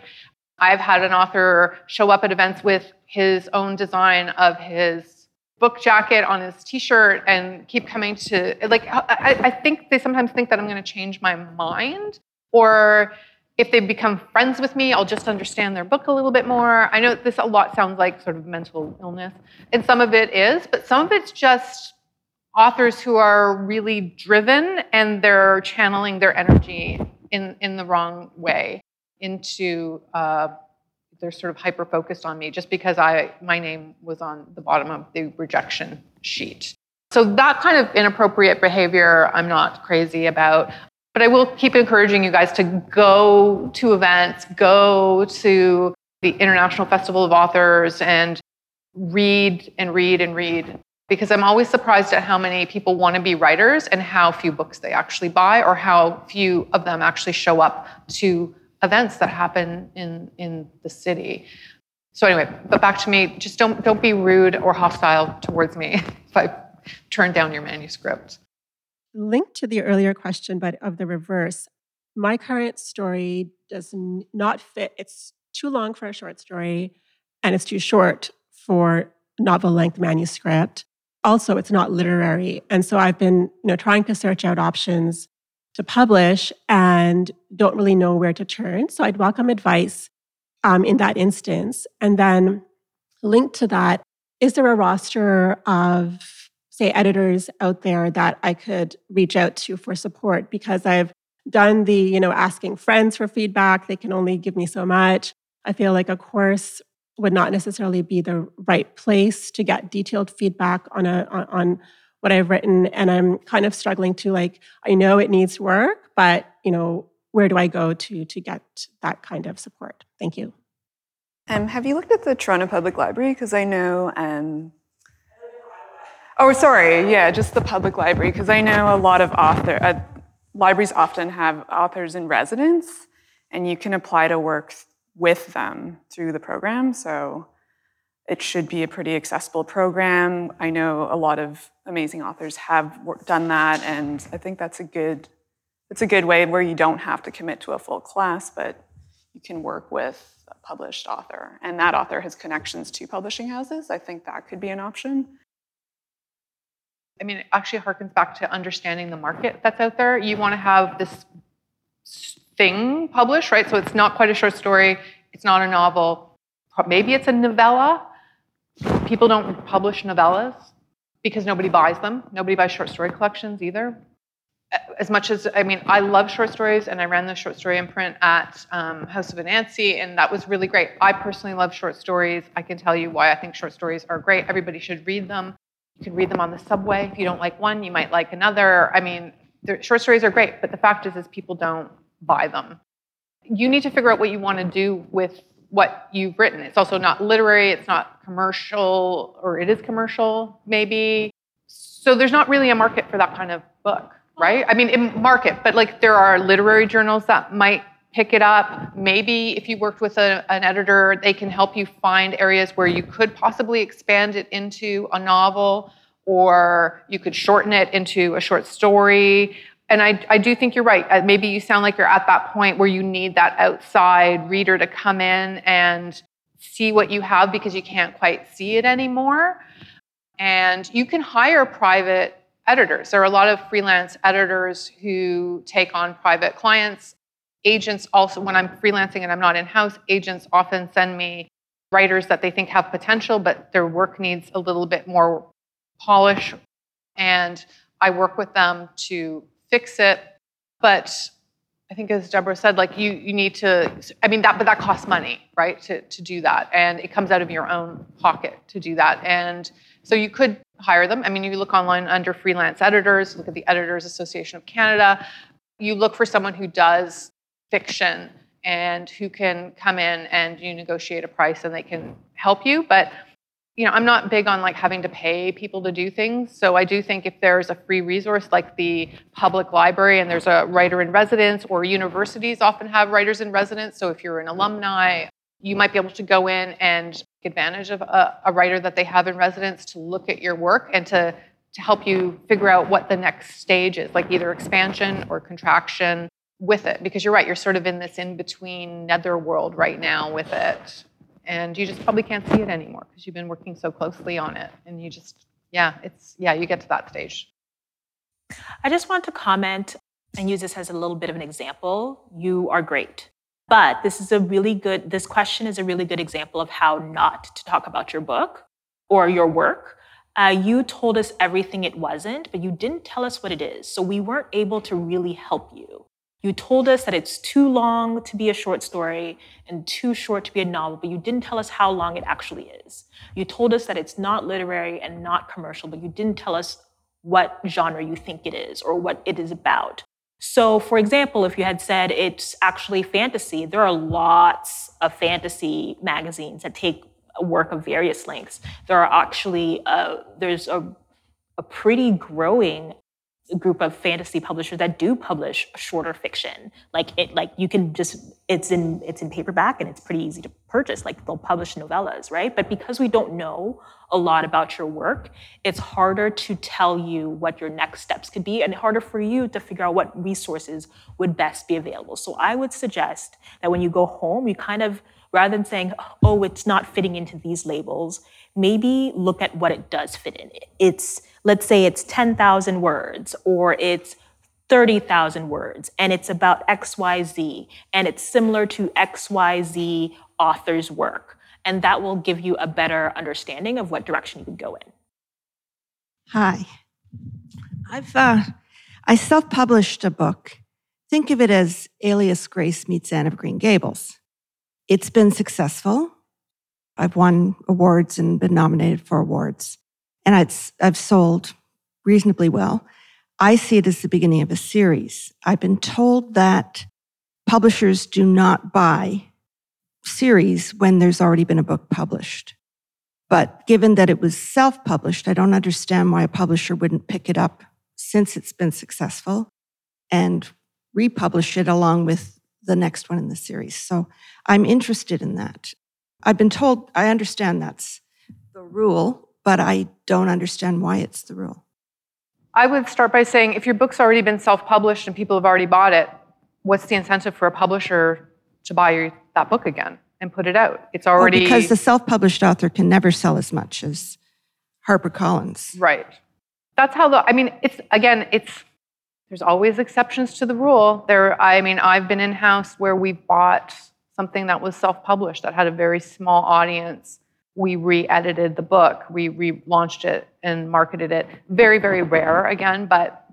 I've had an author show up at events with his own design of his book jacket on his t-shirt and keep coming to like I, I think they sometimes think that I'm going to change my mind or if they become friends with me, I'll just understand their book a little bit more. I know this a lot sounds like sort of mental illness, and some of it is, but some of it's just authors who are really driven and they're channeling their energy in, in the wrong way into uh, they're sort of hyper focused on me just because I my name was on the bottom of the rejection sheet. So that kind of inappropriate behavior I'm not crazy about. But I will keep encouraging you guys to go to events, go to the International Festival of Authors and read and read and read because I'm always surprised at how many people want to be writers and how few books they actually buy or how few of them actually show up to events that happen in in the city. So anyway, but back to me. Just don't don't be rude or hostile towards me if I turn down your manuscript. Linked to the earlier question, but of the reverse, my current story does not fit. It's too long for a short story, and it's too short for novel length manuscript. Also, it's not literary. And so I've been you know, trying to search out options to publish and don't really know where to turn. So I'd welcome advice um, in that instance. And then linked to that, is there a roster of, say, editors out there that I could reach out to for support? Because I've done the, you know, asking friends for feedback. They can only give me so much. I feel like a course would not necessarily be the right place to get detailed feedback on a on, on what I've written. And I'm kind of struggling to like, I know it needs work, but you know, where do I go to to get that kind of support? Thank you. Um, have you looked at the Toronto Public Library? Because I know. Um, oh, sorry. Yeah, just the public library. Because I know a lot of author uh, libraries often have authors in residence, and you can apply to work with them through the program. So it should be a pretty accessible program. I know a lot of amazing authors have done that, and I think that's a good. It's a good way where you don't have to commit to a full class, but you can work with a published author, and that author has connections to publishing houses. I think that could be an option. I mean, it actually harkens back to understanding the market that's out there. You want to have this thing published, right? So it's not quite a short story, it's not a novel. Maybe it's a novella. People don't publish novellas because nobody buys them. Nobody buys short story collections either as much as I mean, I love short stories, and I ran the short story imprint at um, House of Anansi, and that was really great. I personally love short stories. I can tell you why I think short stories are great. Everybody should read them. You can read them on the subway. If you don't like one, you might like another. I mean, short stories are great, but the fact is, is people don't buy them. You need to figure out what you want to do with what you've written. It's also not literary. It's not commercial, or it is commercial, maybe. So there's not really a market for that kind of book right? I mean, in market, but like there are literary journals that might pick it up. Maybe if you worked with a, an editor, they can help you find areas where you could possibly expand it into a novel or you could shorten it into a short story. And I, I do think you're right. Uh, maybe you sound like you're at that point where you need that outside reader to come in and see what you have because you can't quite see it anymore. And you can hire private editors. There are a lot of freelance editors who take on private clients. Agents also, when I'm freelancing and I'm not in house, agents often send me writers that they think have potential, but their work needs a little bit more polish. And I work with them to fix it. But I think as Deborah said, like you you need to I mean that but that costs money, right? To to do that. And it comes out of your own pocket to do that. And so you could hire them. I mean, you look online under freelance editors, look at the Editors Association of Canada. You look for someone who does fiction and who can come in and you negotiate a price and they can help you. But you know, I'm not big on like having to pay people to do things. So I do think if there's a free resource like the public library and there's a writer in residence or universities often have writers in residence. So if you're an alumni, you might be able to go in and take advantage of a, a writer that they have in residence to look at your work and to to help you figure out what the next stage is, like either expansion or contraction with it. Because you're right, you're sort of in this in between netherworld right now with it. And you just probably can't see it anymore because you've been working so closely on it. And you just, yeah, it's, yeah, you get to that stage. I just want to comment and use this as a little bit of an example. You are great. But this is a really good, this question is a really good example of how not to talk about your book or your work. Uh, you told us everything it wasn't, but you didn't tell us what it is. So we weren't able to really help you. You told us that it's too long to be a short story and too short to be a novel, but you didn't tell us how long it actually is. You told us that it's not literary and not commercial, but you didn't tell us what genre you think it is or what it is about. So, for example, if you had said it's actually fantasy, there are lots of fantasy magazines that take work of various lengths. There are actually uh, there's a, a pretty growing group of fantasy publishers that do publish shorter fiction. Like it, like you can just it's in it's in paperback and it's pretty easy to purchase, like they'll publish novellas, right? But because we don't know a lot about your work, it's harder to tell you what your next steps could be and harder for you to figure out what resources would best be available. So I would suggest that when you go home, you kind of, rather than saying, oh, it's not fitting into these labels, maybe look at what it does fit in. It's, let's say it's 10,000 words or it's 30,000 words and it's about XYZ and it's similar to XYZ author's work. And that will give you a better understanding of what direction you could go in. Hi. I've uh, I self-published a book. Think of it as Alias Grace meets Anne of Green Gables. It's been successful. I've won awards and been nominated for awards, and I've, sold reasonably well. I see it as the beginning of a series. I've been told that publishers do not buy series when there's already been a book published. But given that it was self published, I don't understand why a publisher wouldn't pick it up since it's been successful and republish it along with the next one in the series. So I'm interested in that. I've been told, I understand that's the rule, but I don't understand why it's the rule. I would start by saying if your book's already been self published and people have already bought it, what's the incentive for a publisher to buy your, that book again and put it out? It's already. Well, because the self published author can never sell as much as HarperCollins. Right. That's how the, I mean, it's, again, it's, there's always exceptions to the rule. There, I mean, I've been in house where we bought something that was self published that had a very small audience. We re edited the book, we relaunched it and marketed it. Very, very rare again, but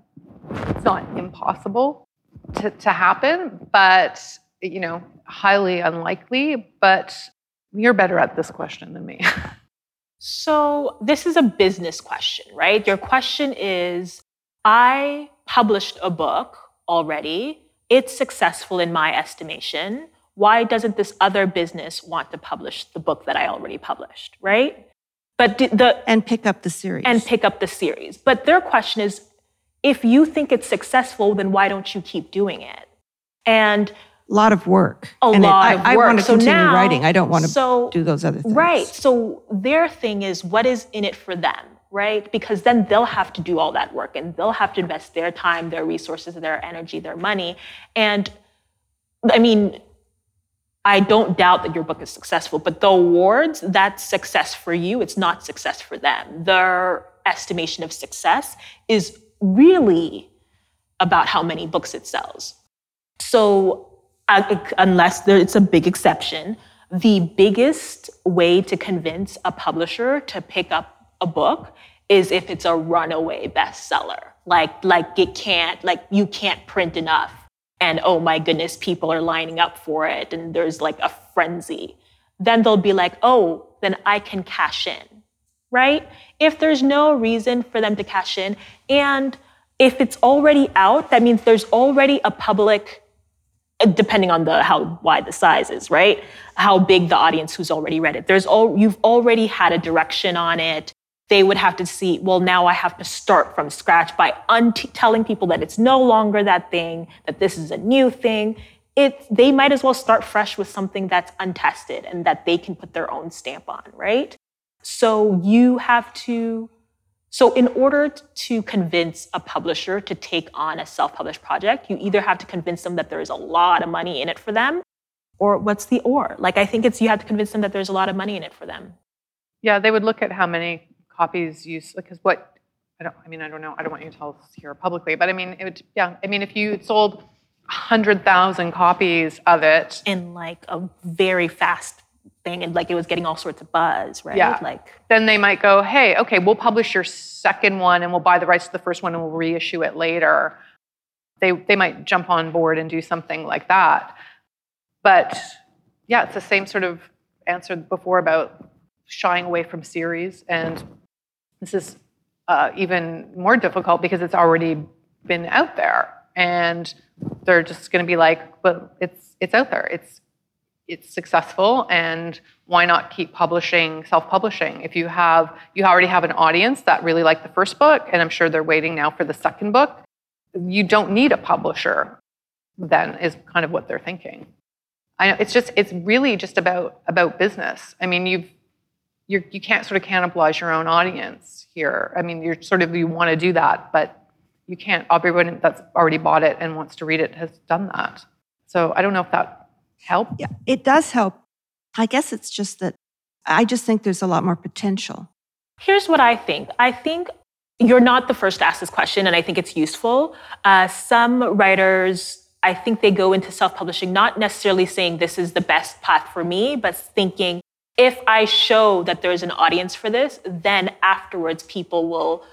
it's not impossible to, to happen. But you know, highly unlikely, but you're better at this question than me. so, this is a business question, right? Your question is I published a book already, it's successful in my estimation. Why doesn't this other business want to publish the book that I already published, right? But the and pick up the series. And pick up the series. But their question is if you think it's successful, then why don't you keep doing it? And a lot of work. A and lot it, of I, work. I want to so continue now, writing. I don't want to so, do those other things. Right. So their thing is what is in it for them, right? Because then they'll have to do all that work and they'll have to invest their time, their resources, their energy, their money. And I mean, I don't doubt that your book is successful, but the awards, that's success for you. It's not success for them. Their estimation of success is really about how many books it sells. So uh, unless there, it's a big exception, the biggest way to convince a publisher to pick up a book is if it's a runaway bestseller. Like, like it can't, like you can't print enough. And oh my goodness, people are lining up for it and there's like a frenzy. Then they'll be like, oh, then I can cash in, right? If there's no reason for them to cash in, and if it's already out, that means there's already a public depending on the how wide the size is, right? How big the audience who's already read it. There's all you've already had a direction on it. They would have to see, well, now I have to start from scratch by telling people that it's no longer that thing, that this is a new thing. It, they might as well start fresh with something that's untested and that they can put their own stamp on, right? So you have to so, in order to convince a publisher to take on a self published project, you either have to convince them that there is a lot of money in it for them, or what's the or? Like, I think it's you have to convince them that there's a lot of money in it for them. Yeah, they would look at how many copies you, because what, I don't, I mean, I don't know, I don't want you to tell us here publicly, but I mean, it would, yeah, I mean, if you sold 100,000 copies of it in like a very fast thing and like it was getting all sorts of buzz, right? Yeah. Like then they might go, hey, okay, we'll publish your second one and we'll buy the rights to the first one and we'll reissue it later. They they might jump on board and do something like that. But yeah, it's the same sort of answer before about shying away from series. And this is uh, even more difficult because it's already been out there. And they're just going to be like, but it's it's out there. It's it's successful and why not keep publishing self-publishing if you have you already have an audience that really liked the first book and i'm sure they're waiting now for the second book you don't need a publisher then is kind of what they're thinking I know it's just it's really just about about business. I mean, you've you're, you can't sort of cannibalize your own audience here. I mean, you're sort of you want to do that, but you can't. Everyone that's already bought it and wants to read it has done that. So I don't know if that helped. Yeah, it does help. I guess it's just that I just think there's a lot more potential. Here's what I think. I think you're not the first to ask this question, and I think it's useful. Uh, some writers I think they go into self publishing not necessarily saying this is the best path for me, but thinking if I show that there's an audience for this, then afterwards people will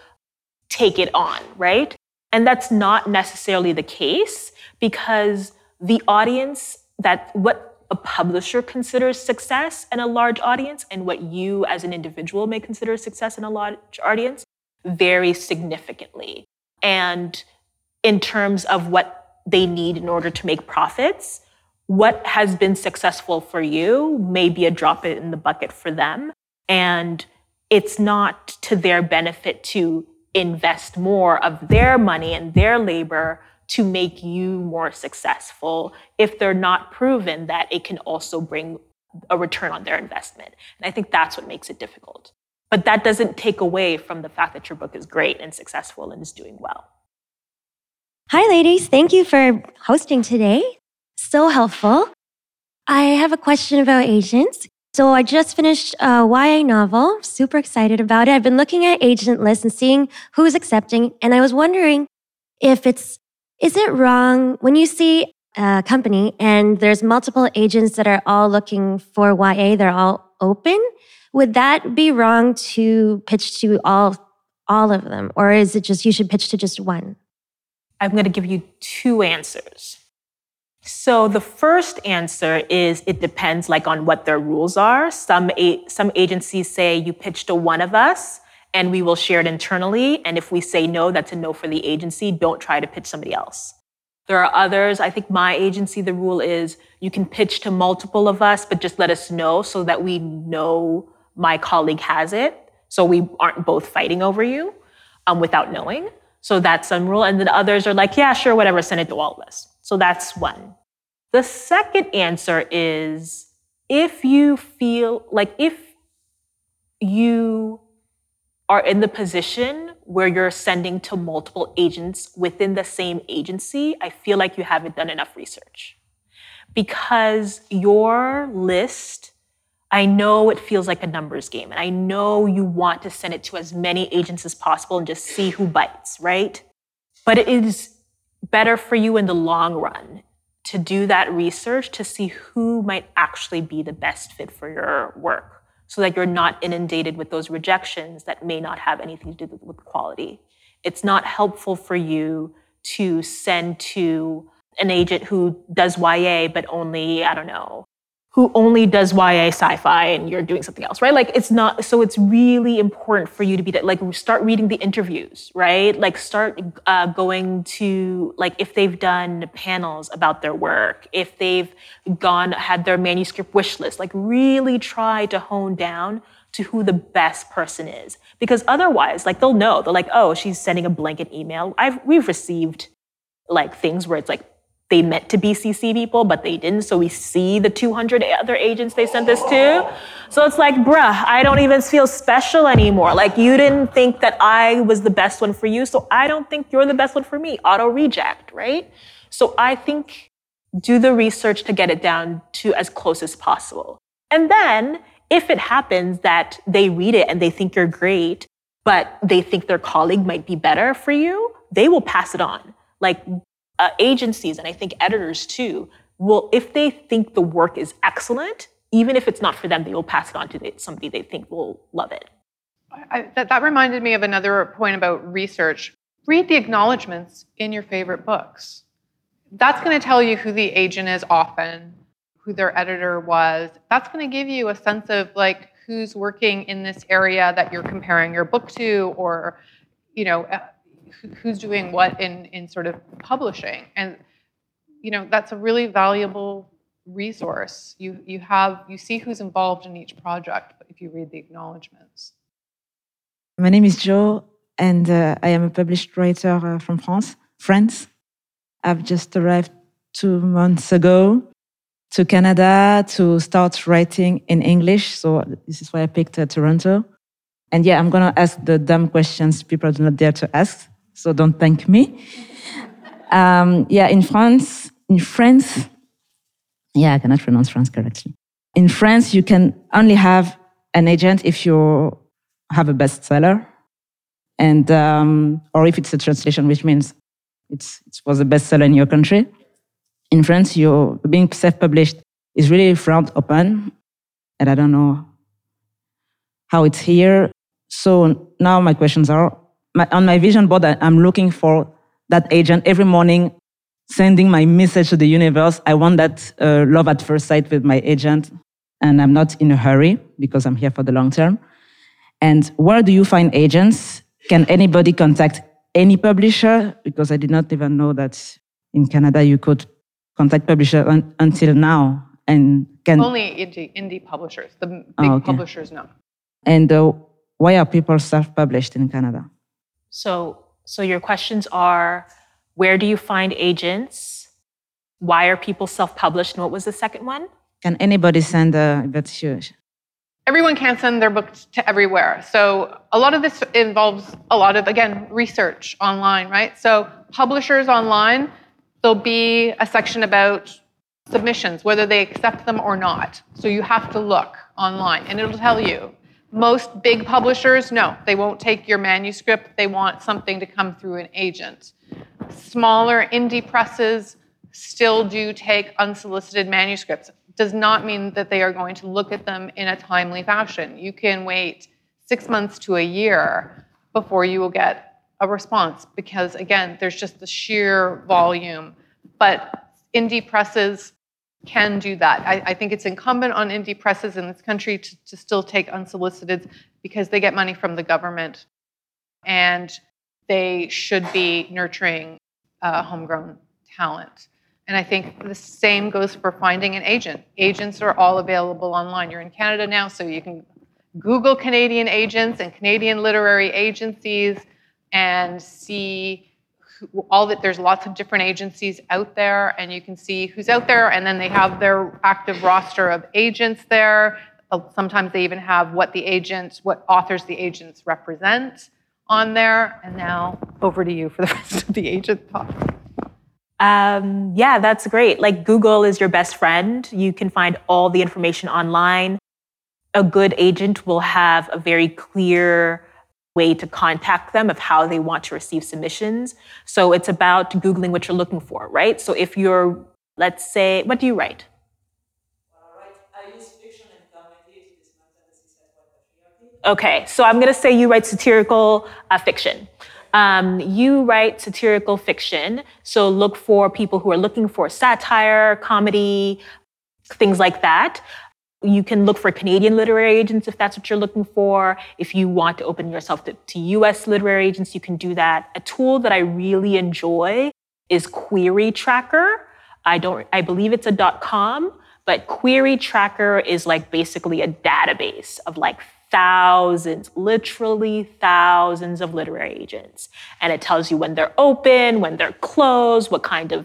take it on, right? And that's not necessarily the case because the audience that what a publisher considers success and a large audience and what you as an individual may consider success in a large audience vary significantly. And in terms of what they need in order to make profits. What has been successful for you may be a drop in the bucket for them. And it's not to their benefit to invest more of their money and their labor to make you more successful if they're not proven that it can also bring a return on their investment. And I think that's what makes it difficult. But that doesn't take away from the fact that your book is great and successful and is doing well. Hi, ladies. Thank you for hosting today. So helpful. I have a question about agents. So I just finished a YA novel, super excited about it. I've been looking at agent lists and seeing who's accepting, and I was wondering if it's is it wrong when you see a company and there's multiple agents that are all looking for YA, they're all open, would that be wrong to pitch to all all of them or is it just you should pitch to just one? I'm going to give you two answers. So the first answer is it depends like on what their rules are. Some a- some agencies say you pitch to one of us and we will share it internally and if we say no that's a no for the agency, don't try to pitch somebody else. There are others, I think my agency the rule is you can pitch to multiple of us but just let us know so that we know my colleague has it so we aren't both fighting over you um, without knowing. So that's some rule. And then others are like, yeah, sure, whatever, send it to all of us. So that's one. The second answer is if you feel like if you are in the position where you're sending to multiple agents within the same agency, I feel like you haven't done enough research. Because your list I know it feels like a numbers game, and I know you want to send it to as many agents as possible and just see who bites, right? But it is better for you in the long run to do that research to see who might actually be the best fit for your work so that you're not inundated with those rejections that may not have anything to do with quality. It's not helpful for you to send to an agent who does YA, but only, I don't know, who only does YA sci-fi and you're doing something else, right? Like it's not so it's really important for you to be that like start reading the interviews, right? Like start uh, going to like if they've done panels about their work, if they've gone had their manuscript wish list, like really try to hone down to who the best person is because otherwise like they'll know they're like oh she's sending a blanket email i've we've received like things where it's like they meant to BCC people, but they didn't. So we see the 200 other agents they sent this to. So it's like, bruh, I don't even feel special anymore. Like you didn't think that I was the best one for you. So I don't think you're the best one for me. Auto reject, right? So I think do the research to get it down to as close as possible. And then if it happens that they read it and they think you're great, but they think their colleague might be better for you, they will pass it on. Like uh, agencies and I think editors too will, if they think the work is excellent, even if it's not for them, they will pass it on to somebody they think will love it. I, that, that reminded me of another point about research. Read the acknowledgments in your favorite books. That's going to tell you who the agent is often, who their editor was. That's going to give you a sense of like who's working in this area that you're comparing your book to, or you know, who's doing what in in sort of publishing and you know that's a really valuable resource you you have you see who's involved in each project if you read the acknowledgments my name is joe and uh, i am a published writer uh, from france france i've just arrived two months ago to Canada to start writing in English. So this is why I picked uh, Toronto. And yeah, I'm going to ask the dumb questions people do not dare to ask. So don't thank me. um, yeah, in France, in France, yeah, I cannot pronounce France correctly. In France, you can only have an agent if you have a bestseller, and um, or if it's a translation, which means it's it was a bestseller in your country. In France, you being self-published is really frowned upon, and I don't know how it's here. So now my questions are my, on my vision board. I'm looking for that agent every morning sending my message to the universe. I want that uh, love at first sight with my agent, and I'm not in a hurry because I'm here for the long term. And where do you find agents? Can anybody contact any publisher? Because I did not even know that in Canada you could contact publisher un- until now. And can only indie, indie publishers. The big Oh, okay. publishers, no. and uh, why are people self-published in Canada? So, so your questions are where do you find agents? Why are people self published? And what was the second one? Can anybody send a that's huge. Everyone can't send their book to everywhere. So a lot of this involves a lot of, again, research online, right? So publishers online, there'll be a section about submissions, whether they accept them or not. So you have to look online and it'll tell you. Most big publishers, no, they won't take your manuscript. They want something to come through an agent. Smaller indie presses still do take unsolicited manuscripts. Does not mean that they are going to look at them in a timely fashion. You can wait six months to a year before you will get a response because, again, there's just the sheer volume. But indie presses can do that. I, I think it's incumbent on indie presses in this country to, to still take unsolicited because they get money from the government and they should be nurturing uh, homegrown talent. And I think the same goes for finding an agent. Agents are all available online. You're in Canada now, so you can Google Canadian agents and Canadian literary agencies and see all that there's lots of different agencies out there and you can see who's out there and then they have their active roster of agents there Uh, sometimes they even have what the agents what authors the agents represent on there and now over to you for the rest of the agent talk Um, yeah, that's great. Like Google is your best friend. You can find all the information online. A good agent will have a very clear way to contact them of how they want to receive submissions. So it's about Googling what you're looking for, right? So if you're, let's say, what do you write? I I use fiction and comedy. Okay, so I'm going to say you write satirical uh, fiction. Um, you write satirical fiction, so look for people who are looking for satire, comedy, things like that. You can look for Canadian literary agents if that's what you're looking for. If you want to open yourself to, to US literary agents, you can do that. A tool that I really enjoy is QueryTracker. I don't I believe it's a dot .com, but QueryTracker is like basically a database of like thousands, literally thousands of literary agents. And it tells you when they're open, when they're closed, what kind of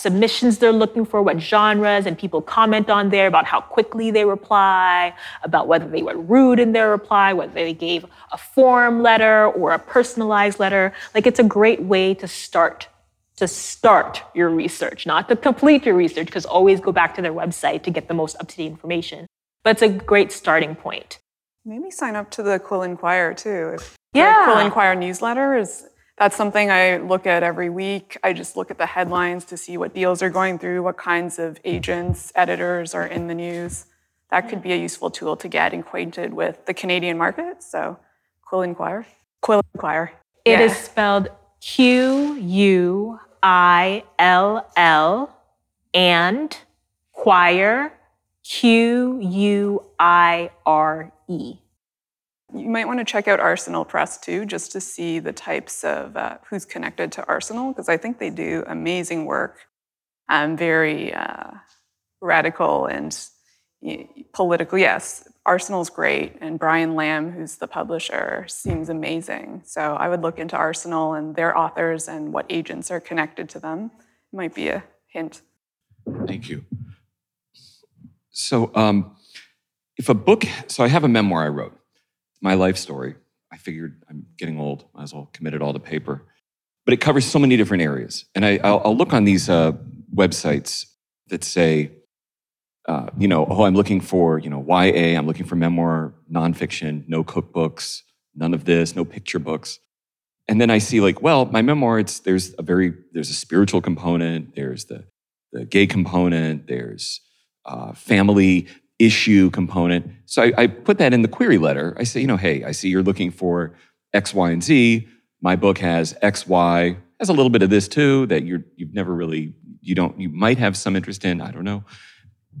submissions they're looking for, what genres, and people comment on there about how quickly they reply, about whether they were rude in their reply, whether they gave a form letter or a personalized letter. Like it's a great way to start to start your research, not to complete your research, because always go back to their website to get the most up-to-date information. But it's a great starting point. Maybe sign up to the Quill & Quire too. If Yeah. the Quill & Quire newsletter is that's something I look at every week. I just look at the headlines to see what deals are going through, what kinds of hmm. agents, editors are in the news. That could be a useful tool to get acquainted with the Canadian market. So, Quill & Quire, Quill & Quire. It is Yeah. spelled Q U I L L and choir Q U I R E. You might want to check out Arsenal Press too, just to see the types of uh, who's connected to Arsenal, because I think they do amazing work, um, very uh, radical and political. Yes, Arsenal's great, and Brian Lam, who's the publisher, seems amazing. So I would look into Arsenal and their authors and what agents are connected to them. Might be a hint. Thank you. So, um, if a book, so I have a memoir I wrote, my life story. I figured I'm getting old, might as well commit it all to paper. But it covers so many different areas. And I, I'll, I'll look on these uh, websites that say, uh, you know, oh, I'm looking for, you know, YA, I'm looking for memoir, nonfiction, no cookbooks, none of this, no picture books. And then I see like, well, my memoir, it's there's a very there's a spiritual component, there's the the gay component, there's uh, family issue component. So I, I put that in the query letter. I say, you know, hey, I see you're looking for X, Y, and Z. My book has X, Y, has a little bit of this too that you're you've never really you don't you might have some interest in. I don't know.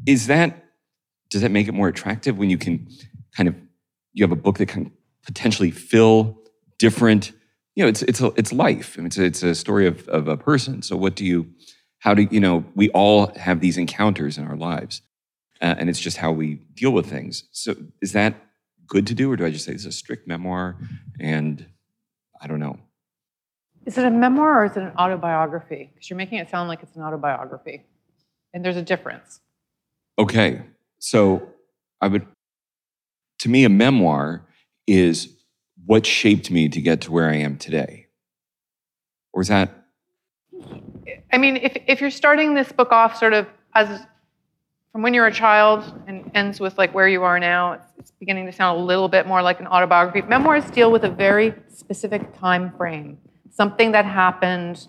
Is that does that make it more attractive when you can kind of you have a book that can potentially fill different you know it's it's a, it's life I mean, it's a, it's a story of of a person so what do you how do you know we all have these encounters in our lives uh, and it's just how we deal with things so is that good to do or do i just say it's a strict memoir and i don't know Is it a memoir or is it an autobiography? Because you're making it sound like it's an autobiography. And there's a difference. okay so i would to me a memoir is what shaped me to get to where i am today or is that I mean, if, if you're starting this book off sort of as from when you're a child and ends with like where you are now, it's, beginning to sound a little bit more like an autobiography. Memoirs deal with a very specific time frame, something that happened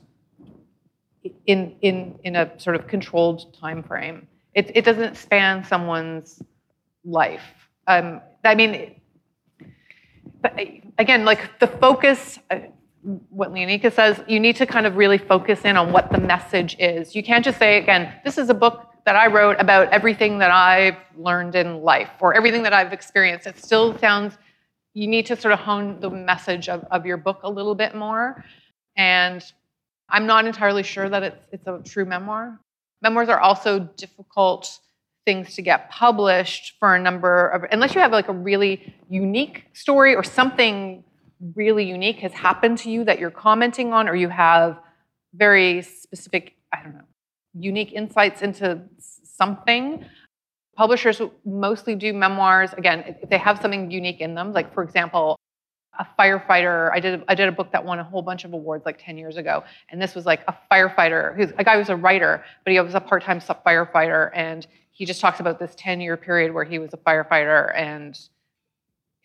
in in in a sort of controlled time frame. It it doesn't span someone's life. Um, I mean, but again, like the focus. uh, What Léonicka says, you need to kind of really focus in on what the message is. You can't just say again, this is a book that I wrote about everything that I've learned in life or everything that I've experienced. It still sounds. You need to sort of hone the message of, of your book a little bit more. And I'm not entirely sure that it's, it's a true memoir. Memoirs are also difficult things to get published for a number of, unless you have like a really unique story or something really unique has happened to you that you're commenting on, or you have very specific, I don't know, unique insights into something. Publishers mostly do memoirs, again, if they have something unique in them. Like, for example, a firefighter. I did I did a book that won a whole bunch of awards like 10 years ago, and this was like a firefighter who's a guy who was a writer, but he was a part-time firefighter, and he just talks about this 10-year period where he was a firefighter and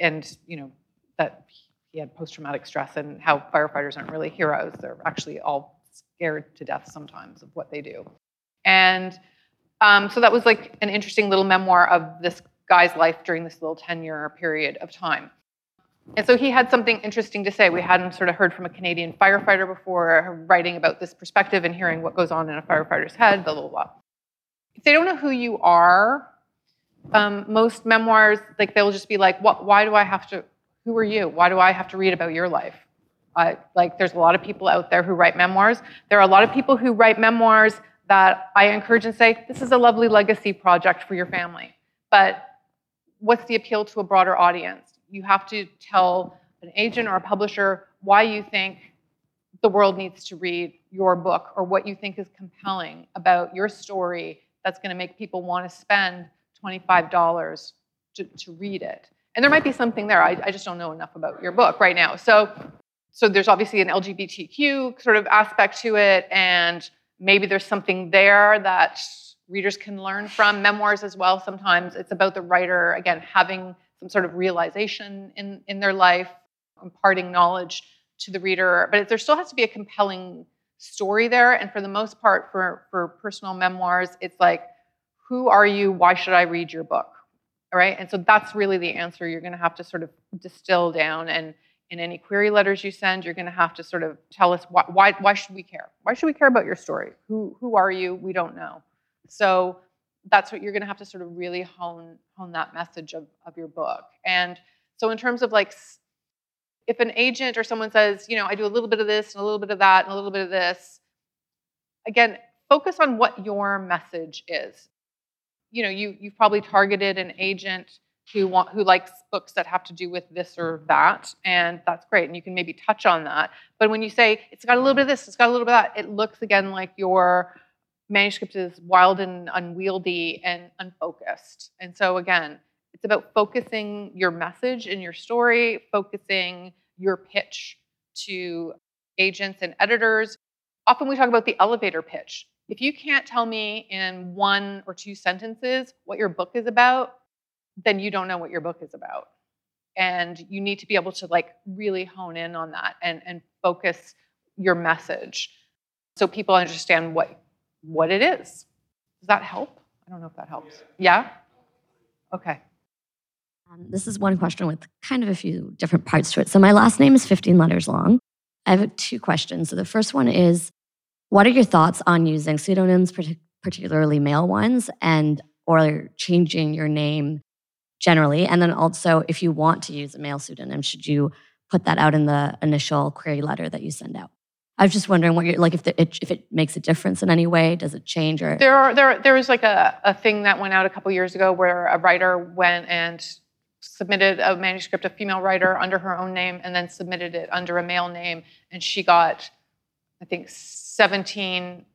and you know that he had post-traumatic stress and how firefighters aren't really heroes. They're actually all scared to death sometimes of what they do. And um, so that was like an interesting little memoir of this guy's life during this little 10-year period of time. And so he had something interesting to say. We hadn't sort of heard from a Canadian firefighter before, writing about this perspective and hearing what goes on in a firefighter's head, blah, blah, blah. If they don't know who you are, um, most memoirs, like they'll just be like, what, why do I have to, who are you? Why do I have to read about your life? I, like there's a lot of people out there who write memoirs. There are a lot of people who write memoirs that I encourage and say, this is a lovely legacy project for your family. But what's the appeal to a broader audience? You have to tell an agent or a publisher why you think the world needs to read your book or what you think is compelling about your story that's going to make people want to spend $25 to, to read it. And there might be something there. I, I just don't know enough about your book right now. So, so there's obviously an LGBTQ sort of aspect to it, and maybe there's something there that readers can learn from. Memoirs as well. Sometimes it's about the writer again having some sort of realization in in their life, imparting knowledge to the reader. But there still has to be a compelling story there. And for the most part, for for personal memoirs, it's like, who are you? Why should I read your book? All right. And so that's really the answer you're going to have to sort of distill down. And in any query letters you send, you're going to have to sort of tell us why, why, why should we care? Why should we care about your story? Who, who are you? We don't know. So that's what you're going to have to sort of really hone, hone that message of, of your book. And so in terms of like, if an agent or someone says, you know, I do a little bit of this and a little bit of that and a little bit of this, again, focus on what your message is you know you you've probably targeted an agent who want who likes books that have to do with this or that and that's great and you can maybe touch on that but when you say it's got a little bit of this it's got a little bit of that it looks again like you're manuscript is wild and unwieldy and unfocused. And so, again, it's about focusing your message and your story, focusing your pitch to agents and editors. Often we talk about the elevator pitch. If you can't tell me in one or two sentences what your book is about, then you don't know what your book is about. And you need to be able to like really hone in on that and, and focus your message so people understand what what it is. Does that help? I don't know if that helps. Yeah? Okay. Um, this is one question with kind of a few different parts to it. So, my last name is 15 letters long. I have two questions. So, the first one is What are your thoughts on using pseudonyms, particularly male ones, and or changing your name generally? And then also, if you want to use a male pseudonym, should you put that out in the initial query letter that you send out? I was just wondering what you're like if the, it, if it makes a difference in any way. Does it change or there are there there was like a, a thing that went out a couple years ago where a writer went and submitted a manuscript, a female writer under her own name, and then submitted it under a male name, and she got I think 17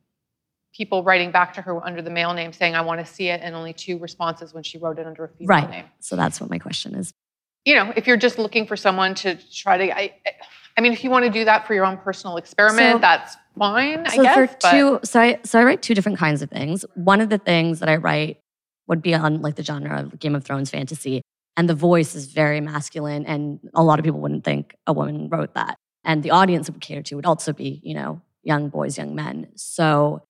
people writing back to her under the male name saying I want to see it, and only two responses when she wrote it under a female right. name. So that's what my question is. You know, if you're just looking for someone to try to I, I mean, if you want to do that for your own personal experiment, so, that's fine, so I guess. For two, so I so I write two different kinds of things. One of the things that I write would be on like the genre of Game of Thrones fantasy, and the voice is very masculine, and a lot of people wouldn't think a woman wrote that. And the audience it would cater to would also be, you know, young boys, young men. So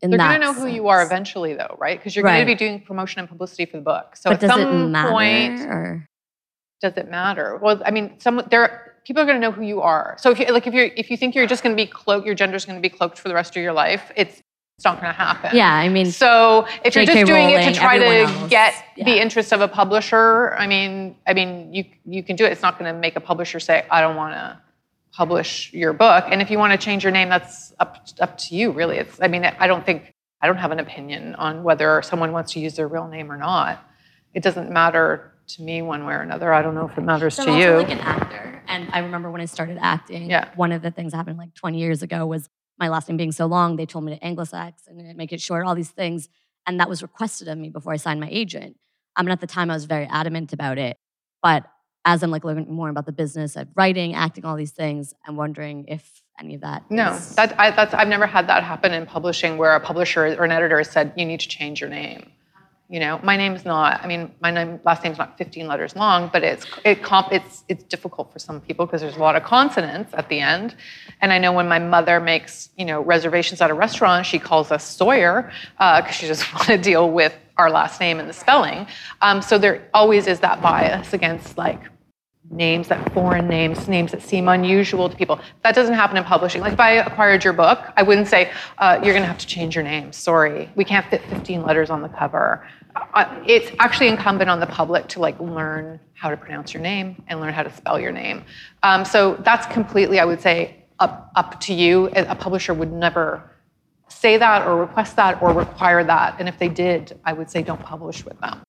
they're going to know who you are eventually, though, right? Because you're right. going to be doing promotion and publicity for the book. So but at some point, or? does it matter? Well, I mean, some there people are going to know who you are. So if you like, if you're if you think you're just going to be cloaked, your gender is going to be cloaked for the rest of your life. It's it's not going to happen. Yeah, I mean, so if you're just doing Rowling, it to try to else, get yeah. the interest of a publisher, I mean, I mean, you you can do it. It's not going to make a publisher say, "I don't want to publish your book." And if you want to change your name, that's up up to you. Really, it's. I mean, I don't think I don't have an opinion on whether someone wants to use their real name or not. It doesn't matter to me one way or another. I don't know if it matters so to I'm you. Also like an actor, and I remember when I started acting. Yeah. One of the things that happened like 20 years ago was my last name being so long. They told me to anglicize and make it short. All these things, and that was requested of me before I signed my agent. I mean, at the time, I was very adamant about it, but as I'm like learning more about the business of writing, acting, all these things, I'm wondering if any of that. No, is- that I, that's I've never had that happen in publishing where a publisher or an editor said you need to change your name. You know, my name's not. I mean, my name last name's not 15 letters long, but it's it comp it's it's difficult for some people because there's a lot of consonants at the end. And I know when my mother makes you know reservations at a restaurant, she calls us Sawyer because she doesn't want to deal with our last name and the spelling. Um, so there always is that bias against like names that foreign names, names that seem unusual to people. That doesn't happen in publishing. Like if I acquired your book, I wouldn't say, uh, you're gonna have to change your name. Sorry, we can't fit 15 letters on the cover. Uh, it's actually incumbent on the public to like learn how to pronounce your name and learn how to spell your name. Um, so that's completely, I would say, up, up to you. A publisher would never say that or request that or require that. And if they did, I would say don't publish with them.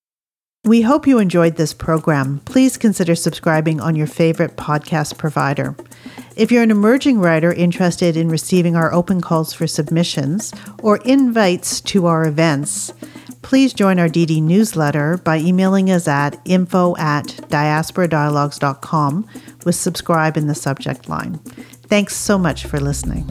We hope you enjoyed this program. Please consider subscribing on your favorite podcast provider. If you're an emerging writer interested in receiving our open calls for submissions or invites to our events, please join our DD newsletter by emailing us at info at diasporadialogues.com with subscribe in the subject line. Thanks so much for listening.